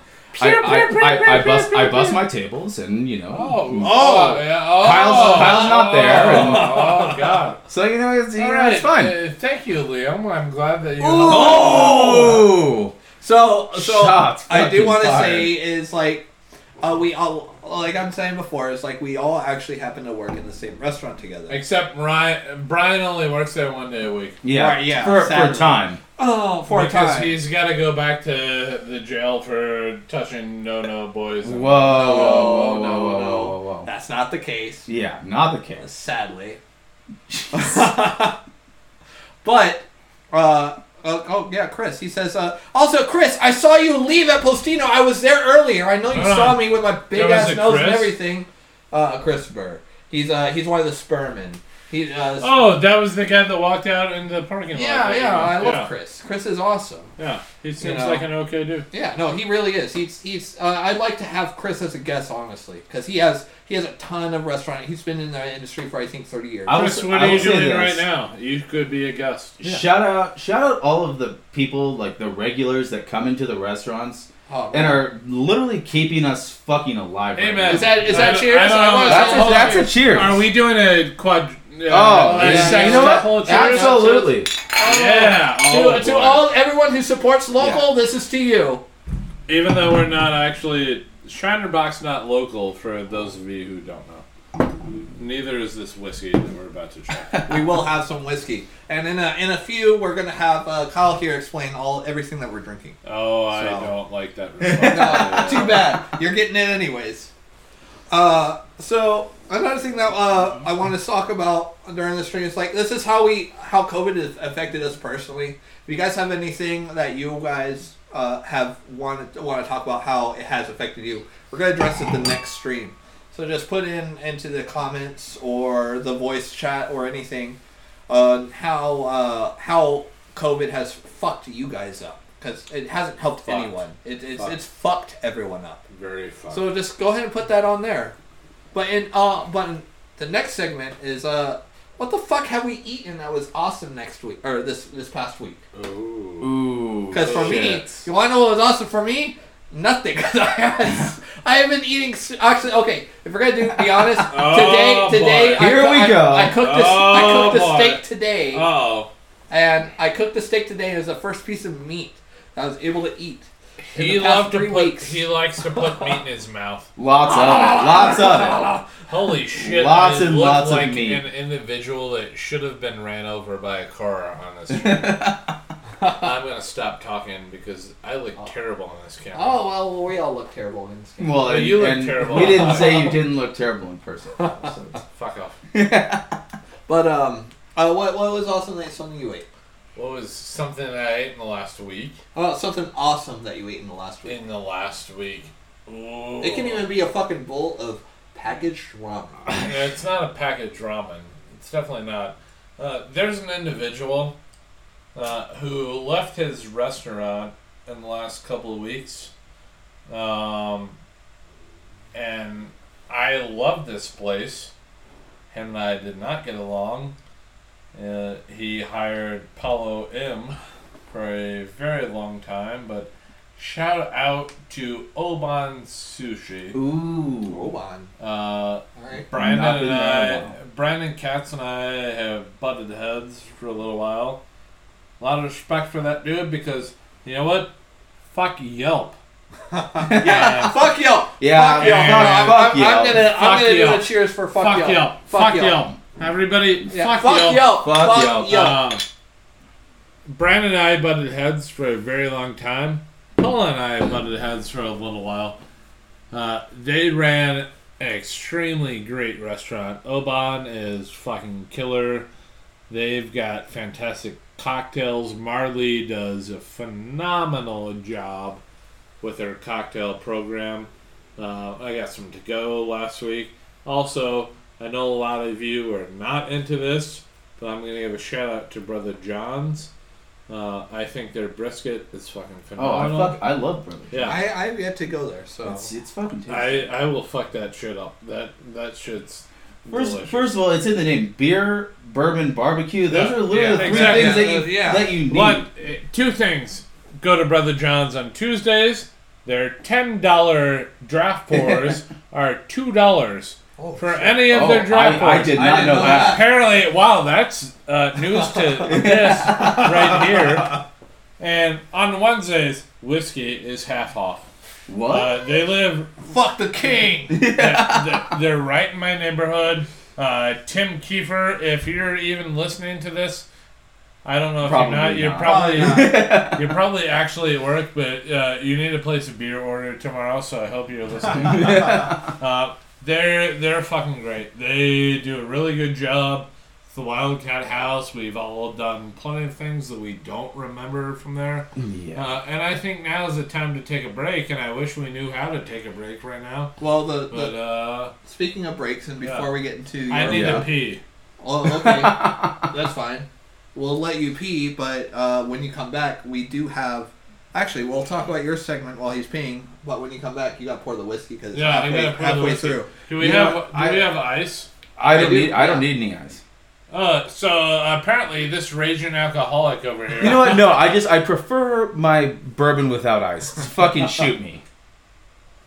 [SPEAKER 1] Yeah.
[SPEAKER 3] I, I, I, I bust I bust my tables, and you know.
[SPEAKER 1] Oh,
[SPEAKER 2] Oh.
[SPEAKER 1] yeah. Oh,
[SPEAKER 3] Kyle's- Kyle's not there,
[SPEAKER 1] Oh,
[SPEAKER 3] and-
[SPEAKER 1] oh God. <laughs>
[SPEAKER 3] So you know, it's, you know,
[SPEAKER 1] right.
[SPEAKER 3] it's fine.
[SPEAKER 1] Uh, thank you, Liam. I'm glad that you.
[SPEAKER 3] Oh,
[SPEAKER 2] So, so
[SPEAKER 3] Shots
[SPEAKER 2] I do want to say is like, uh, we all like I'm saying before is like we all actually happen to work in the same restaurant together.
[SPEAKER 1] Except Ryan. Bryan only works there one day a week
[SPEAKER 3] yeah,
[SPEAKER 2] Right, yeah,
[SPEAKER 3] for for time.
[SPEAKER 2] Oh, for a
[SPEAKER 1] because
[SPEAKER 2] time.
[SPEAKER 1] he's got to go back to the jail for touching no no boys.
[SPEAKER 3] Whoa,
[SPEAKER 1] and-
[SPEAKER 3] whoa,
[SPEAKER 2] no,
[SPEAKER 3] whoa,
[SPEAKER 2] no,
[SPEAKER 3] whoa, whoa,
[SPEAKER 2] no.
[SPEAKER 3] whoa, whoa, whoa.
[SPEAKER 2] That's not the case.
[SPEAKER 3] Yeah, not the case.
[SPEAKER 2] Sadly. <laughs> but, uh, oh, oh, yeah, Chris. He says, uh, also, Chris, I saw you leave at Postino. I was there earlier. I know you
[SPEAKER 1] Hold
[SPEAKER 2] saw me with my big ass nose and
[SPEAKER 1] Chris?
[SPEAKER 2] everything. Uh, Chris Burr. He's uh, he's one of the Spurmen. He does.
[SPEAKER 1] Oh, that was the guy that walked out in the parking lot.
[SPEAKER 2] yeah, yeah. I love
[SPEAKER 1] yeah.
[SPEAKER 2] Chris. Chris is awesome.
[SPEAKER 1] Yeah, he seems
[SPEAKER 2] know.
[SPEAKER 1] like an okay dude.
[SPEAKER 2] Yeah, no, he really is. He's he's. Uh, I'd like to have Chris as a guest, honestly, because he has he has a ton of restaurant. He's been in the industry for I think thirty years.
[SPEAKER 3] I
[SPEAKER 1] Chris,
[SPEAKER 3] will-
[SPEAKER 1] what
[SPEAKER 3] I
[SPEAKER 1] are you doing
[SPEAKER 3] this.
[SPEAKER 1] right now? You could be a guest.
[SPEAKER 3] Shout out, shout out all of the people like the regulars that come into the restaurants
[SPEAKER 2] Oh,
[SPEAKER 3] and are literally keeping us fucking alive. right
[SPEAKER 1] Amen.
[SPEAKER 3] now.
[SPEAKER 2] Is that is that
[SPEAKER 1] I-
[SPEAKER 2] cheers?
[SPEAKER 1] I don't know.
[SPEAKER 2] wanna
[SPEAKER 3] That's a,
[SPEAKER 2] hold
[SPEAKER 3] that's a
[SPEAKER 2] cheers.
[SPEAKER 3] cheers.
[SPEAKER 1] Are we doing a quad? Uh,
[SPEAKER 3] Oh,
[SPEAKER 1] a
[SPEAKER 2] yeah.
[SPEAKER 3] you know what?
[SPEAKER 1] cheers?
[SPEAKER 3] Absolutely.
[SPEAKER 1] Yeah.
[SPEAKER 2] To,
[SPEAKER 1] Oh,
[SPEAKER 2] to
[SPEAKER 1] boy.
[SPEAKER 2] all everyone who supports local, this is to you.
[SPEAKER 1] Even though we're not actually Shriner Box, not local for those of you who don't know. Neither is this whiskey that we're about to try. <laughs>
[SPEAKER 2] we will have some whiskey, and in a in a few, we're gonna have uh, Kyle here explain all everything that we're drinking.
[SPEAKER 1] Oh, I don't like that <laughs>
[SPEAKER 2] No, too bad. You're getting it anyways. Uh, so another thing that uh, I want to talk about during the stream is like this is how we how COVID has affected us personally. If you guys have anything that you guys uh, have wanted want to talk about how it has affected you, we're gonna address it the next stream. So just put in into the comments or the voice chat or anything on how uh, how COVID has fucked you guys up because it hasn't helped
[SPEAKER 4] Fucked.
[SPEAKER 2] anyone. It, it's
[SPEAKER 4] Fucked.
[SPEAKER 2] it's fucked everyone up.
[SPEAKER 4] Very fun.
[SPEAKER 2] So just go ahead and put that on there. But in uh, but in the next segment is uh, what the fuck have we eaten that was awesome next week or this this past week?
[SPEAKER 4] Ooh.
[SPEAKER 3] Ooh.
[SPEAKER 2] Because for me, you want to know what was awesome for me? Nothing. 'Cause <laughs> I, had- I have been eating. Actually, okay. If we're gonna do, be honest, <laughs>
[SPEAKER 1] Oh,
[SPEAKER 2] today, today,
[SPEAKER 1] boy.
[SPEAKER 2] I,
[SPEAKER 3] Here
[SPEAKER 2] coo-
[SPEAKER 3] we
[SPEAKER 2] I-
[SPEAKER 3] go.
[SPEAKER 2] I cooked this. I
[SPEAKER 1] Oh,
[SPEAKER 2] cooked the steak today,
[SPEAKER 1] Oh,
[SPEAKER 2] and I cooked the steak today. It was the first piece of meat that I was able to eat.
[SPEAKER 1] he
[SPEAKER 2] the past
[SPEAKER 1] loved to
[SPEAKER 2] three
[SPEAKER 1] put.
[SPEAKER 2] weeks.
[SPEAKER 1] He likes to put meat in his mouth. <laughs>
[SPEAKER 3] Lots of it. Lots of it. <laughs>
[SPEAKER 1] Holy shit!
[SPEAKER 3] Lots
[SPEAKER 1] I
[SPEAKER 3] and
[SPEAKER 1] look
[SPEAKER 3] lots of
[SPEAKER 1] like
[SPEAKER 3] meat.
[SPEAKER 1] an individual that should have been ran over by a car on this. <laughs> street. I'm gonna stop talking because I look terrible on this camera.
[SPEAKER 2] Oh well, we all look terrible in this game.
[SPEAKER 3] Well,
[SPEAKER 1] Well,
[SPEAKER 3] and,
[SPEAKER 1] you look terrible.
[SPEAKER 3] We didn't say you didn't look terrible in person. So
[SPEAKER 1] Fuck off.
[SPEAKER 2] But um, uh, what what was awesome that something you ate?
[SPEAKER 1] What was something that I ate in the last week?
[SPEAKER 2] Oh, something awesome that you ate in the last week.
[SPEAKER 1] In the last week. Ooh.
[SPEAKER 2] It can even be a fucking bowl of packaged ramen.
[SPEAKER 1] Yeah, <laughs> it's not a packaged ramen. It's definitely not. Uh, there's an individual uh, who left his restaurant in the last couple of weeks, um, and I love this place. Him and I did not get along. Uh, he hired Paulo M for a very long time, but shout out to Obon Sushi.
[SPEAKER 3] Ooh.
[SPEAKER 2] Obon.
[SPEAKER 1] Uh,
[SPEAKER 2] All right.
[SPEAKER 1] Brandon
[SPEAKER 3] Not
[SPEAKER 1] and
[SPEAKER 3] there in a
[SPEAKER 1] I,
[SPEAKER 3] while.
[SPEAKER 1] Brandon Katz and I have butted heads for a little while. A lot of respect for that dude because you know what? Fuck Yelp. <laughs>
[SPEAKER 2] Yeah. fuck Yelp.
[SPEAKER 3] Yeah,
[SPEAKER 2] Fuck Yelp.
[SPEAKER 1] fuck-
[SPEAKER 2] No, I'm, I'm, I'm gonna I'm gonna do
[SPEAKER 1] Yelp.
[SPEAKER 2] a cheers for fuck,
[SPEAKER 1] Fuck,
[SPEAKER 2] Yelp.
[SPEAKER 1] Yelp. Fuck Yelp. Everybody,
[SPEAKER 2] Yeah,
[SPEAKER 1] fuck, Yelp.
[SPEAKER 2] Yelp.
[SPEAKER 3] Fuck
[SPEAKER 2] Fuck
[SPEAKER 3] Yelp.
[SPEAKER 2] Yelp.
[SPEAKER 1] Uh, Brandon and I butted heads for a very long time. Paula and I butted heads for a little while. Uh, they ran an extremely great restaurant. Obon is fucking killer. They've got fantastic cocktails. Marley does a phenomenal job with their cocktail program. Uh, I got some to go last week. Also, I know a lot of you are not into this, but I'm going to give a shout out to Brother John's. Uh, I think their brisket is fucking phenomenal.
[SPEAKER 3] Oh, I
[SPEAKER 1] phenomenal.
[SPEAKER 3] fuck. I love Brother.
[SPEAKER 1] Yeah.
[SPEAKER 2] I I've yet to go there, so
[SPEAKER 3] It's it's fucking tasty.
[SPEAKER 1] I, I will fuck that shit up. That that shit's
[SPEAKER 3] First,
[SPEAKER 1] delicious.
[SPEAKER 3] first of all, it's in the name: beer, bourbon, barbecue. Those
[SPEAKER 1] Yeah,
[SPEAKER 3] are literally
[SPEAKER 1] yeah,
[SPEAKER 3] the three
[SPEAKER 1] exactly.
[SPEAKER 3] things that you
[SPEAKER 2] Yeah.
[SPEAKER 3] that you need.
[SPEAKER 1] One, two things. Go to Brother John's on Tuesdays. Their ten dollar draft <laughs> pours are two dollars
[SPEAKER 2] oh,
[SPEAKER 1] for
[SPEAKER 2] shit.
[SPEAKER 1] any of
[SPEAKER 3] Oh,
[SPEAKER 1] their draft
[SPEAKER 3] I, I
[SPEAKER 1] pours.
[SPEAKER 3] did
[SPEAKER 2] I
[SPEAKER 3] not
[SPEAKER 2] didn't
[SPEAKER 3] know
[SPEAKER 2] know
[SPEAKER 3] that.
[SPEAKER 1] Apparently, wow, that's uh, news to <laughs> this right here. And on Wednesdays, whiskey is half off.
[SPEAKER 3] What?
[SPEAKER 1] Uh, they live
[SPEAKER 2] fuck the king. <laughs>
[SPEAKER 1] they're, they're right in my neighborhood. Uh, Tim Kiefer, if you're even listening to this, I don't know if
[SPEAKER 3] Probably
[SPEAKER 1] you're not. You're
[SPEAKER 3] not.
[SPEAKER 1] probably
[SPEAKER 2] Probably <laughs>
[SPEAKER 1] you're probably actually at work, but uh, you need to place a beer order tomorrow. So I hope you're listening. uh, they're they're fucking great. They do a really good job. It's the Wildcat House. We've all done plenty of things that we don't remember from there.
[SPEAKER 3] yeah.
[SPEAKER 1] Uh, and I think now is the time to take a break. And I wish we knew how to take a break right now.
[SPEAKER 2] Well, the,
[SPEAKER 1] But
[SPEAKER 2] the
[SPEAKER 1] uh,
[SPEAKER 2] speaking of breaks, and before
[SPEAKER 1] Yeah.
[SPEAKER 2] we get into your,
[SPEAKER 1] I need
[SPEAKER 3] Yeah.
[SPEAKER 1] to pee.
[SPEAKER 2] Oh, okay. <laughs> That's fine. We'll let you pee, but uh, when you come back, we do have. Actually, we'll talk about your segment while he's peeing. But when you come back, you got to pour the whiskey because
[SPEAKER 1] Yeah, I
[SPEAKER 2] halfway,
[SPEAKER 1] gotta pour the
[SPEAKER 2] halfway
[SPEAKER 1] whiskey.
[SPEAKER 2] through.
[SPEAKER 1] Do we
[SPEAKER 3] You
[SPEAKER 1] have
[SPEAKER 3] know,
[SPEAKER 1] do
[SPEAKER 3] I-
[SPEAKER 1] we have ice?
[SPEAKER 3] I don't
[SPEAKER 2] I do,
[SPEAKER 3] need. I don't
[SPEAKER 2] yeah.
[SPEAKER 3] need any ice.
[SPEAKER 1] Uh, so uh, apparently this raging alcoholic over here.
[SPEAKER 3] You know what? No, I just I prefer my bourbon without ice. Fucking <laughs> shoot me.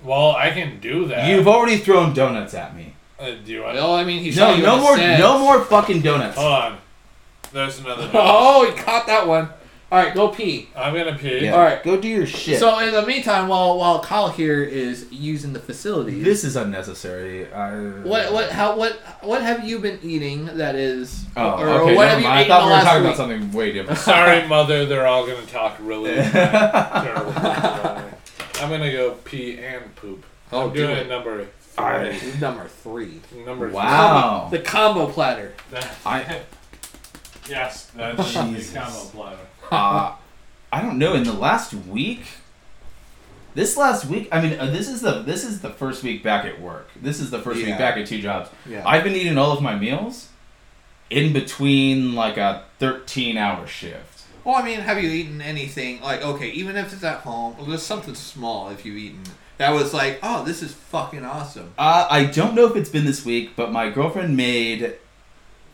[SPEAKER 1] Well, I can do that.
[SPEAKER 3] You've already thrown donuts at me.
[SPEAKER 1] Uh, do you want?
[SPEAKER 2] Well, I mean, he's
[SPEAKER 3] No, no more,
[SPEAKER 2] sense.
[SPEAKER 3] no more fucking donuts.
[SPEAKER 1] Hold on. There's another. <laughs> donut.
[SPEAKER 2] Oh, he caught that one. All right, go pee.
[SPEAKER 1] I'm gonna pee.
[SPEAKER 3] Yeah,
[SPEAKER 2] All right.
[SPEAKER 3] go do your shit.
[SPEAKER 2] So in the meantime, while while Kyle here is using the facilities,
[SPEAKER 3] this is unnecessary. I,
[SPEAKER 2] what what how what what have you been eating that is
[SPEAKER 3] Oh,
[SPEAKER 2] or
[SPEAKER 3] okay.
[SPEAKER 2] what have you.
[SPEAKER 3] I thought we were talking
[SPEAKER 2] week?
[SPEAKER 3] about something way different. <laughs>
[SPEAKER 1] Sorry, mother. They're all gonna talk really <laughs> terrible. I'm gonna go pee and poop.
[SPEAKER 2] Oh,
[SPEAKER 1] I'm
[SPEAKER 2] do
[SPEAKER 1] doing
[SPEAKER 2] it.
[SPEAKER 1] number
[SPEAKER 3] I-
[SPEAKER 1] three.
[SPEAKER 2] Number three.
[SPEAKER 1] Number
[SPEAKER 3] Wow.
[SPEAKER 2] The combo platter.
[SPEAKER 3] I <laughs>
[SPEAKER 1] yes, that's
[SPEAKER 3] Jesus.
[SPEAKER 1] the combo platter.
[SPEAKER 3] Uh, I don't know. In the last week, this last week, I mean, uh, this is the this is the first week back at work. This is the first
[SPEAKER 2] Yeah.
[SPEAKER 3] week back at two jobs.
[SPEAKER 2] Yeah.
[SPEAKER 3] I've been eating all of my meals in between like a thirteen hour shift.
[SPEAKER 2] well, I mean, have you eaten anything like okay, even if it's at home, or just something small if you've eaten that was like, oh, this is fucking awesome.
[SPEAKER 3] Uh, I don't know if it's been this week, but my girlfriend made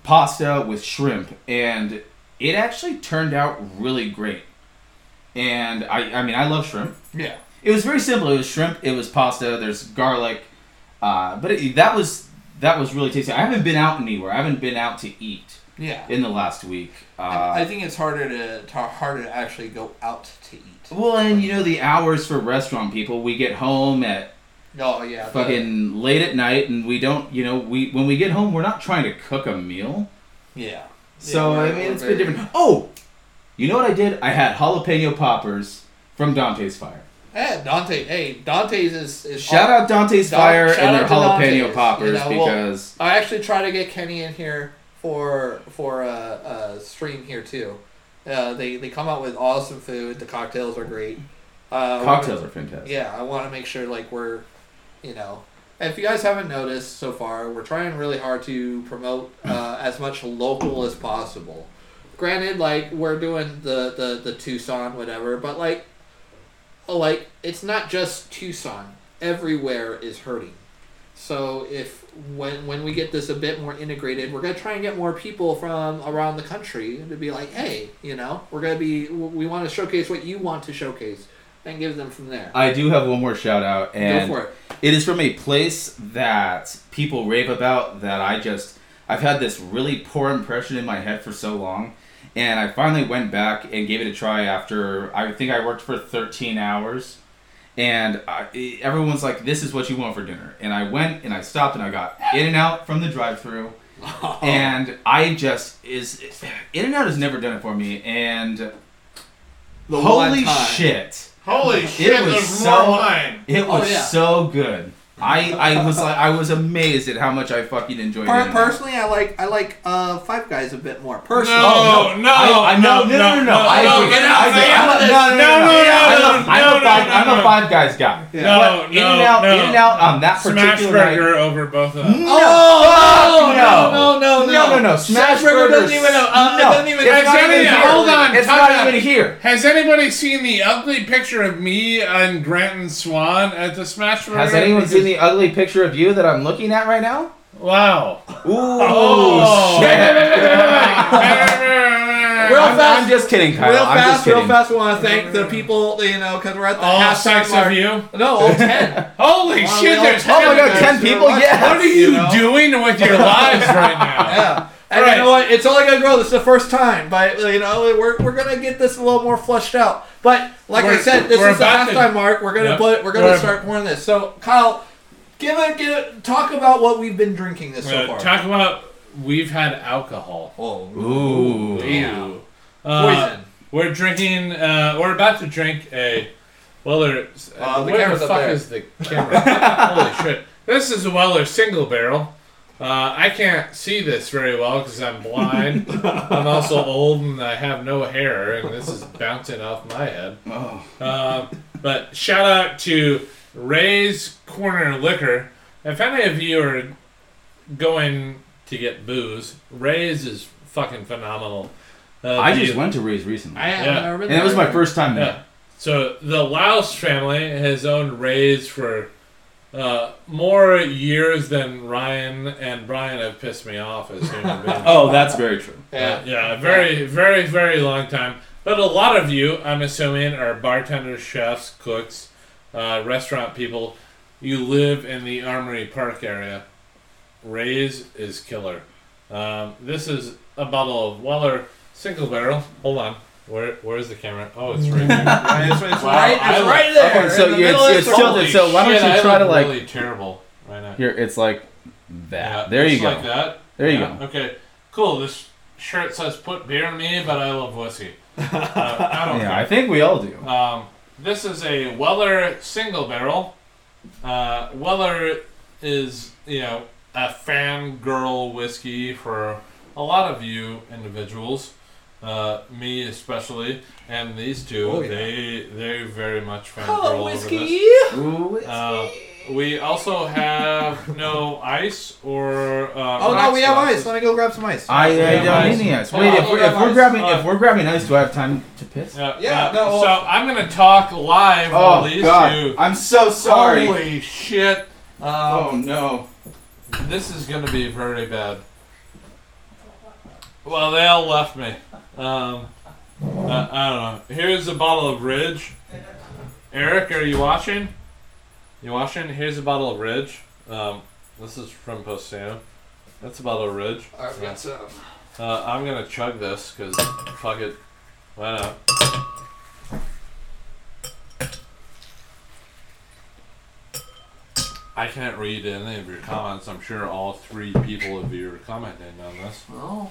[SPEAKER 3] pasta with shrimp, and it actually turned out really great. And I, I mean, I love shrimp.
[SPEAKER 2] Yeah.
[SPEAKER 3] It was very simple. It was shrimp. It was pasta. There's garlic, uh, but it, that was that was really tasty. I haven't been out anywhere. I haven't been out to eat
[SPEAKER 2] Yeah.
[SPEAKER 3] in the last week. Uh,
[SPEAKER 2] I, I think it's harder to, to harder to actually go out to eat.
[SPEAKER 3] well, and you know the hours for restaurant people. We get home at
[SPEAKER 2] Oh yeah.
[SPEAKER 3] fucking late at night, and we don't. You know, we when we get home, we're not trying to cook a meal.
[SPEAKER 2] yeah.
[SPEAKER 3] So
[SPEAKER 2] Yeah,
[SPEAKER 3] I mean, it's been different. Oh, you know what I did? I had jalapeno poppers from Dante's Fire.
[SPEAKER 2] Hey, Dante. Hey, Dante's is, is
[SPEAKER 3] Shout out Dante's
[SPEAKER 2] Don-
[SPEAKER 3] Fire and their jalapeno
[SPEAKER 2] Dante's,
[SPEAKER 3] poppers
[SPEAKER 2] you know, well-
[SPEAKER 3] because
[SPEAKER 2] I actually try to get Kenny in here for for a, a stream here too. Uh, they they come out with awesome food. The cocktails are great. Uh, I wanna-
[SPEAKER 3] cocktails are fantastic.
[SPEAKER 2] Yeah, I want to make sure like we're, you know, if you guys haven't noticed so far, we're trying really hard to promote uh, as much local as possible. Granted, like we're doing the the the Tucson whatever, but like, like it's not just Tucson. Everywhere is hurting. So if when when we get this a bit more integrated, we're gonna try and get more people from around the country to be like, hey, you know, we're gonna be we want to showcase what you want to showcase and give them from there.
[SPEAKER 3] I do have one more shout out, and
[SPEAKER 2] Go for it.
[SPEAKER 3] it is from a place that people rave about that I just I've had this really poor impression in my head for so long, and I finally went back and gave it a try after I think I worked for 13 hours, and I, everyone's like, "This is what you want for dinner," and I went and I stopped and I got In and Out from the drive-through. <laughs> And I just is In and Out has never done it for me, and
[SPEAKER 2] The
[SPEAKER 3] holy shit!
[SPEAKER 1] Holy shit!
[SPEAKER 3] was so-
[SPEAKER 1] more wine.
[SPEAKER 3] It
[SPEAKER 2] Oh,
[SPEAKER 3] was
[SPEAKER 2] yeah.
[SPEAKER 3] so good. I, I was like I was amazed at how much I fucking enjoyed
[SPEAKER 2] Per-
[SPEAKER 3] it.
[SPEAKER 2] personally, I like I like uh, Five Guys a bit more. Personally,
[SPEAKER 1] No, no,
[SPEAKER 3] I, I
[SPEAKER 1] no,
[SPEAKER 3] no, no, no, no, no. I
[SPEAKER 1] no,
[SPEAKER 3] agree.
[SPEAKER 1] get
[SPEAKER 3] I
[SPEAKER 1] out,
[SPEAKER 3] agree.
[SPEAKER 1] get
[SPEAKER 3] I'm
[SPEAKER 1] out
[SPEAKER 3] a-
[SPEAKER 1] of this.
[SPEAKER 3] no, no,
[SPEAKER 1] No,
[SPEAKER 3] no,
[SPEAKER 1] no,
[SPEAKER 3] no,
[SPEAKER 1] no,
[SPEAKER 3] I'm a-
[SPEAKER 1] no,
[SPEAKER 3] I'm a
[SPEAKER 1] no,
[SPEAKER 3] five.
[SPEAKER 1] no,
[SPEAKER 3] I'm
[SPEAKER 1] no.
[SPEAKER 3] a Five Guys guy.
[SPEAKER 2] Yeah.
[SPEAKER 1] No,
[SPEAKER 3] But
[SPEAKER 1] no,
[SPEAKER 3] In and Out,
[SPEAKER 1] no.
[SPEAKER 3] In and Out on that
[SPEAKER 1] Smash
[SPEAKER 3] particular night.
[SPEAKER 1] burger over both of them.
[SPEAKER 3] No,
[SPEAKER 2] Oh,
[SPEAKER 3] fuck
[SPEAKER 2] no, no, no,
[SPEAKER 3] no, no, no. Smash
[SPEAKER 2] Burger
[SPEAKER 3] burgers.
[SPEAKER 2] doesn't even. Uh,
[SPEAKER 3] no,
[SPEAKER 2] doesn't even.
[SPEAKER 3] it's
[SPEAKER 1] Has
[SPEAKER 3] not
[SPEAKER 1] any-
[SPEAKER 3] even here.
[SPEAKER 1] hold on,
[SPEAKER 3] It's
[SPEAKER 1] time
[SPEAKER 3] not
[SPEAKER 1] out.
[SPEAKER 3] even here.
[SPEAKER 1] Has anybody seen the ugly picture of me and Grant and Swan at the Smash Burger?
[SPEAKER 3] Has anyone
[SPEAKER 1] Because-
[SPEAKER 3] seen the ugly picture of you that I'm looking at right now?
[SPEAKER 1] Wow.
[SPEAKER 3] Ooh,
[SPEAKER 1] Oh.
[SPEAKER 3] shit. <laughs>
[SPEAKER 2] Real
[SPEAKER 3] I'm,
[SPEAKER 2] fast-
[SPEAKER 3] I'm just kidding, Kyle.
[SPEAKER 2] Real
[SPEAKER 3] I'm
[SPEAKER 2] fast,
[SPEAKER 3] just kidding.
[SPEAKER 2] real fast. We want to thank the people, you know, because we're at the
[SPEAKER 1] All
[SPEAKER 2] halftime
[SPEAKER 1] six
[SPEAKER 2] mark.
[SPEAKER 1] of you?
[SPEAKER 2] No, all ten. <laughs>
[SPEAKER 1] Holy
[SPEAKER 2] Wow,
[SPEAKER 1] shit!
[SPEAKER 2] we all
[SPEAKER 1] There's
[SPEAKER 2] ten
[SPEAKER 3] Oh my god, ten people?
[SPEAKER 2] watch-
[SPEAKER 3] Yes.
[SPEAKER 1] What are you,
[SPEAKER 2] You know?
[SPEAKER 1] doing with your <laughs> lives right now?
[SPEAKER 2] Yeah. And
[SPEAKER 1] Right.
[SPEAKER 2] you know what? It's only gonna grow. This is the first time, but you know we're, we're gonna get this a little more flushed out. But like I
[SPEAKER 1] We're-
[SPEAKER 2] said, this is the
[SPEAKER 1] about to-
[SPEAKER 2] halftime mark. We're gonna
[SPEAKER 1] Yep.
[SPEAKER 2] put. We're gonna
[SPEAKER 1] We're-
[SPEAKER 2] start pouring this. So Kyle, give it. Give it. Talk about what we've been drinking this so
[SPEAKER 1] Uh,
[SPEAKER 2] far.
[SPEAKER 1] talk about we've had alcohol.
[SPEAKER 2] oh,
[SPEAKER 3] Ooh.
[SPEAKER 2] Damn.
[SPEAKER 1] Uh,
[SPEAKER 2] poison.
[SPEAKER 1] We're drinking. Uh, we're about to drink a. Weller.
[SPEAKER 2] Uh, the
[SPEAKER 1] where
[SPEAKER 2] camera's
[SPEAKER 1] the
[SPEAKER 2] up
[SPEAKER 1] fuck
[SPEAKER 2] there.
[SPEAKER 1] is the camera? Holy <laughs> shit! This is a Weller single barrel. Uh, I can't see this very well because I'm blind. <laughs> I'm also old and I have no hair, and this is bouncing off my head.
[SPEAKER 3] Oh.
[SPEAKER 1] Uh, but shout out to Ray's Corner Liquor. If any of you are going to get booze. Ray's is fucking phenomenal. Uh,
[SPEAKER 3] I
[SPEAKER 1] the-
[SPEAKER 3] just went to Ray's recently,
[SPEAKER 5] I have
[SPEAKER 1] Yeah.
[SPEAKER 5] never been
[SPEAKER 3] and it was my first time
[SPEAKER 1] Yeah.
[SPEAKER 3] there.
[SPEAKER 1] So the Laos family has owned Ray's for uh, more years than Ryan and Brian have pissed me off as human <laughs> beings.
[SPEAKER 3] Oh, that's very true.
[SPEAKER 1] Uh, yeah, very, very, very long time. But a lot of you, I'm assuming, are bartenders, chefs, cooks, uh, restaurant people. You live in the Armory Park area. Ray's is killer. Um, this is a bottle of Weller single barrel. Hold on. Where, where's the camera? Oh, it's right here. <laughs>
[SPEAKER 2] Right, it's, it's
[SPEAKER 1] Wow,
[SPEAKER 2] right, it's
[SPEAKER 1] I-
[SPEAKER 2] right there.
[SPEAKER 3] Okay, so
[SPEAKER 2] the
[SPEAKER 3] you-
[SPEAKER 2] middle of
[SPEAKER 3] it's
[SPEAKER 2] the
[SPEAKER 3] so why don't
[SPEAKER 1] Shit,
[SPEAKER 3] you try to,
[SPEAKER 1] look
[SPEAKER 3] like-
[SPEAKER 1] really terrible right now?
[SPEAKER 3] Here, it's like that.
[SPEAKER 1] Yeah,
[SPEAKER 3] there you go.
[SPEAKER 1] Like that.
[SPEAKER 3] There you
[SPEAKER 1] Yeah,
[SPEAKER 3] go.
[SPEAKER 1] Okay, cool. This shirt says "Put beer in me," but I love whiskey. Uh, I don't <laughs>
[SPEAKER 3] Yeah,
[SPEAKER 1] care.
[SPEAKER 3] I think we all do.
[SPEAKER 1] Um, this is a Weller single barrel. Uh, Weller is, you know, a fangirl whiskey for a lot of you individuals. Uh, me especially, and these two,
[SPEAKER 2] Oh, yeah.
[SPEAKER 1] they they very much fangirl
[SPEAKER 2] Hello,
[SPEAKER 1] over
[SPEAKER 2] whiskey.
[SPEAKER 1] this.
[SPEAKER 3] Ooh,
[SPEAKER 1] Uh, we also have no ice or. Uh,
[SPEAKER 2] Oh no, we have
[SPEAKER 1] glasses.
[SPEAKER 2] ice. Let me go grab some ice.
[SPEAKER 3] I, I
[SPEAKER 1] Yeah,
[SPEAKER 3] don't need any ice.
[SPEAKER 1] Yeah,
[SPEAKER 3] Wait, if we're, if we're grabbing
[SPEAKER 1] Uh,
[SPEAKER 3] if we're grabbing ice, do I have time to piss?
[SPEAKER 1] Yeah,
[SPEAKER 2] Yeah,
[SPEAKER 1] uh,
[SPEAKER 2] no,
[SPEAKER 1] so I'm gonna talk live while these two.
[SPEAKER 3] I'm so sorry.
[SPEAKER 1] Holy shit! Um,
[SPEAKER 3] oh no.
[SPEAKER 1] This is gonna be very bad. Well, they all left me. Um, uh, I don't know. Here's a bottle of Ridge. Eric, are you watching? You watching? Here's a bottle of Ridge. Um, this is from Postano. That's a bottle of Ridge.
[SPEAKER 2] I've got some.
[SPEAKER 1] Uh, I'm gonna chug this because fuck it. Why not? I can't read any of your comments. I'm sure all three people of you are commenting on this.
[SPEAKER 2] Oh.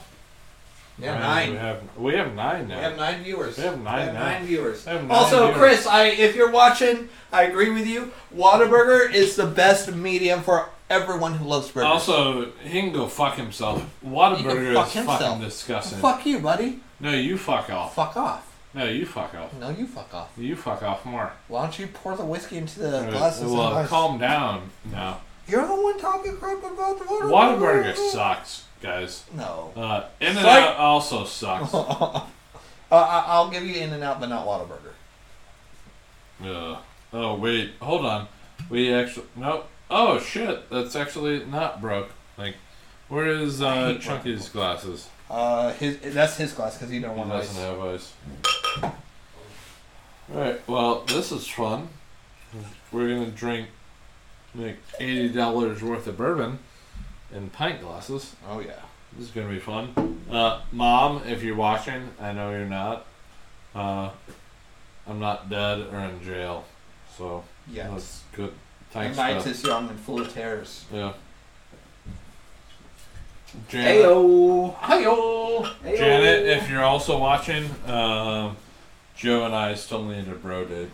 [SPEAKER 2] Yeah,
[SPEAKER 1] mean, We
[SPEAKER 2] nine.
[SPEAKER 1] have we have nine now.
[SPEAKER 2] We have nine viewers.
[SPEAKER 1] We have nine now.
[SPEAKER 2] nine viewers.
[SPEAKER 1] We have nine
[SPEAKER 2] Also,
[SPEAKER 1] viewers.
[SPEAKER 2] Chris, I if you're watching, I agree with you. Whataburger is the best medium for everyone who loves burgers.
[SPEAKER 1] Also, he can go fuck himself. Whataburger
[SPEAKER 2] fuck
[SPEAKER 1] is
[SPEAKER 2] himself.
[SPEAKER 1] fucking disgusting.
[SPEAKER 2] fuck you, buddy.
[SPEAKER 1] No, you fuck off.
[SPEAKER 2] Fuck off.
[SPEAKER 1] No, you fuck off.
[SPEAKER 2] No, you fuck off.
[SPEAKER 1] You fuck off more.
[SPEAKER 2] Why don't you pour the whiskey into the
[SPEAKER 1] Uh,
[SPEAKER 2] glasses?
[SPEAKER 1] well, calm down now.
[SPEAKER 2] You're the one talking crap about the Whataburger.
[SPEAKER 1] Whataburger sucks, guys.
[SPEAKER 2] No.
[SPEAKER 1] Uh, In and
[SPEAKER 2] Psych.
[SPEAKER 1] Out also sucks. <laughs>
[SPEAKER 2] uh, I- I'll give you In and Out, but not Whataburger.
[SPEAKER 1] Ugh. Oh wait, hold on. We actually no. Oh shit, that's actually not broke. Like, where is
[SPEAKER 2] I
[SPEAKER 1] uh,
[SPEAKER 2] hate
[SPEAKER 1] Chunky's glasses?
[SPEAKER 2] Uh, his that's his glass because he don't
[SPEAKER 1] He
[SPEAKER 2] want
[SPEAKER 1] doesn't
[SPEAKER 2] ice.
[SPEAKER 1] have ice. Alright, well, this is fun. We're gonna drink like eighty dollars worth of bourbon in pint glasses.
[SPEAKER 2] Oh yeah.
[SPEAKER 1] This is gonna be fun. Uh, Mom, if you're watching, I know you're not. Uh, I'm not dead or in jail, so
[SPEAKER 2] Yeah.
[SPEAKER 1] that's good.
[SPEAKER 2] And
[SPEAKER 1] Thanks.
[SPEAKER 2] Knights
[SPEAKER 1] Beth.
[SPEAKER 2] is young and full of terrors.
[SPEAKER 1] Yeah. Janet,
[SPEAKER 3] Heyo.
[SPEAKER 2] Hiyo.
[SPEAKER 1] Janet, if you're also watching, um, Joe and I still need a bro date.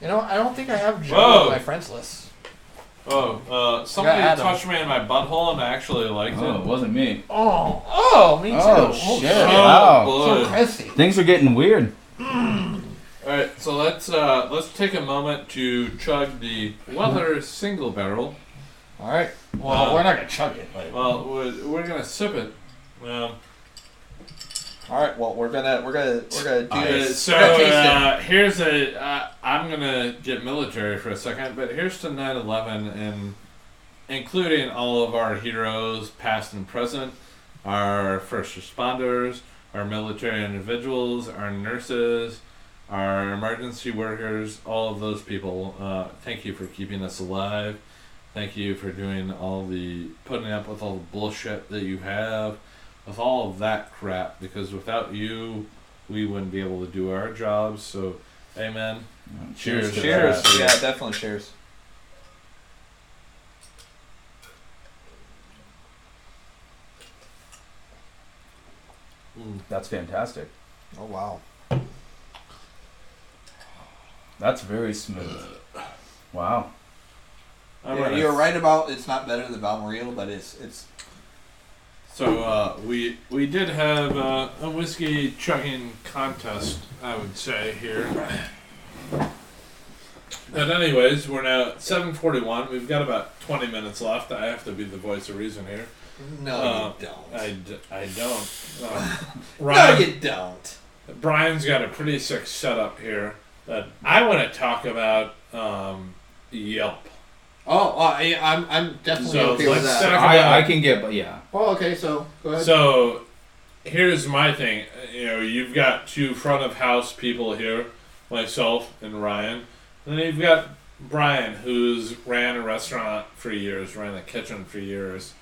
[SPEAKER 2] You know, I don't think I have Joe
[SPEAKER 1] Whoa.
[SPEAKER 2] on my friends list.
[SPEAKER 1] Oh, uh, somebody
[SPEAKER 2] Adam.
[SPEAKER 1] touched me in my butthole and I actually liked it.
[SPEAKER 3] Oh,
[SPEAKER 1] it.
[SPEAKER 3] it wasn't me.
[SPEAKER 2] Oh, oh, me too.
[SPEAKER 3] Oh, shit.
[SPEAKER 1] Oh,
[SPEAKER 3] Wow.
[SPEAKER 1] boy.
[SPEAKER 2] So Chrissy.
[SPEAKER 3] Things are getting weird.
[SPEAKER 1] All right, so let's uh, let's take a moment to chug the Weller single barrel.
[SPEAKER 2] All right. Well,
[SPEAKER 1] Uh,
[SPEAKER 2] we're not gonna chug it. But...
[SPEAKER 1] Well, we're, we're gonna sip it. Um,
[SPEAKER 2] All right. Well, we're gonna we're gonna we're gonna do
[SPEAKER 1] uh,
[SPEAKER 2] this.
[SPEAKER 1] so
[SPEAKER 2] We're gonna taste it.
[SPEAKER 1] uh, here's a. Uh, I'm gonna get military for a second, but here's to 9/11 and including all of our heroes, past and present, our first responders, our military individuals, our nurses, our emergency workers, all of those people. Uh, thank you for keeping us alive. Thank you for doing all the putting up with all the bullshit that you have, with all of that crap. Because without you, we wouldn't be able to do our jobs. So, amen. Cheers to
[SPEAKER 2] Cheers. Yeah, definitely cheers. Hmm.
[SPEAKER 3] That's fantastic.
[SPEAKER 2] Oh wow.
[SPEAKER 3] That's very smooth. Wow.
[SPEAKER 2] Yeah,
[SPEAKER 1] gonna-
[SPEAKER 2] you're right about it's not better than Balmoral, but it's it's
[SPEAKER 1] So uh, we we did have uh, a whiskey chugging contest, I would say here. But anyways, we're now at 7:41. We've got about 20 minutes left. I have to be the voice of reason here.
[SPEAKER 2] No,
[SPEAKER 1] Uh,
[SPEAKER 2] you don't.
[SPEAKER 1] I, d- I don't. <laughs> Um,
[SPEAKER 2] no, you don't.
[SPEAKER 1] Bryan's got a pretty sick setup here that I want to talk about. Um, Yelp.
[SPEAKER 2] Oh, uh, I, I'm I'm definitely
[SPEAKER 1] So,
[SPEAKER 2] okay with that.
[SPEAKER 3] I, I can get, but yeah.
[SPEAKER 2] Oh, okay. So go ahead.
[SPEAKER 1] So here's my thing. You know, you've got two front of house people here, myself and Ryan. And then you've got Bryan, who's ran a restaurant for years, ran a kitchen for years.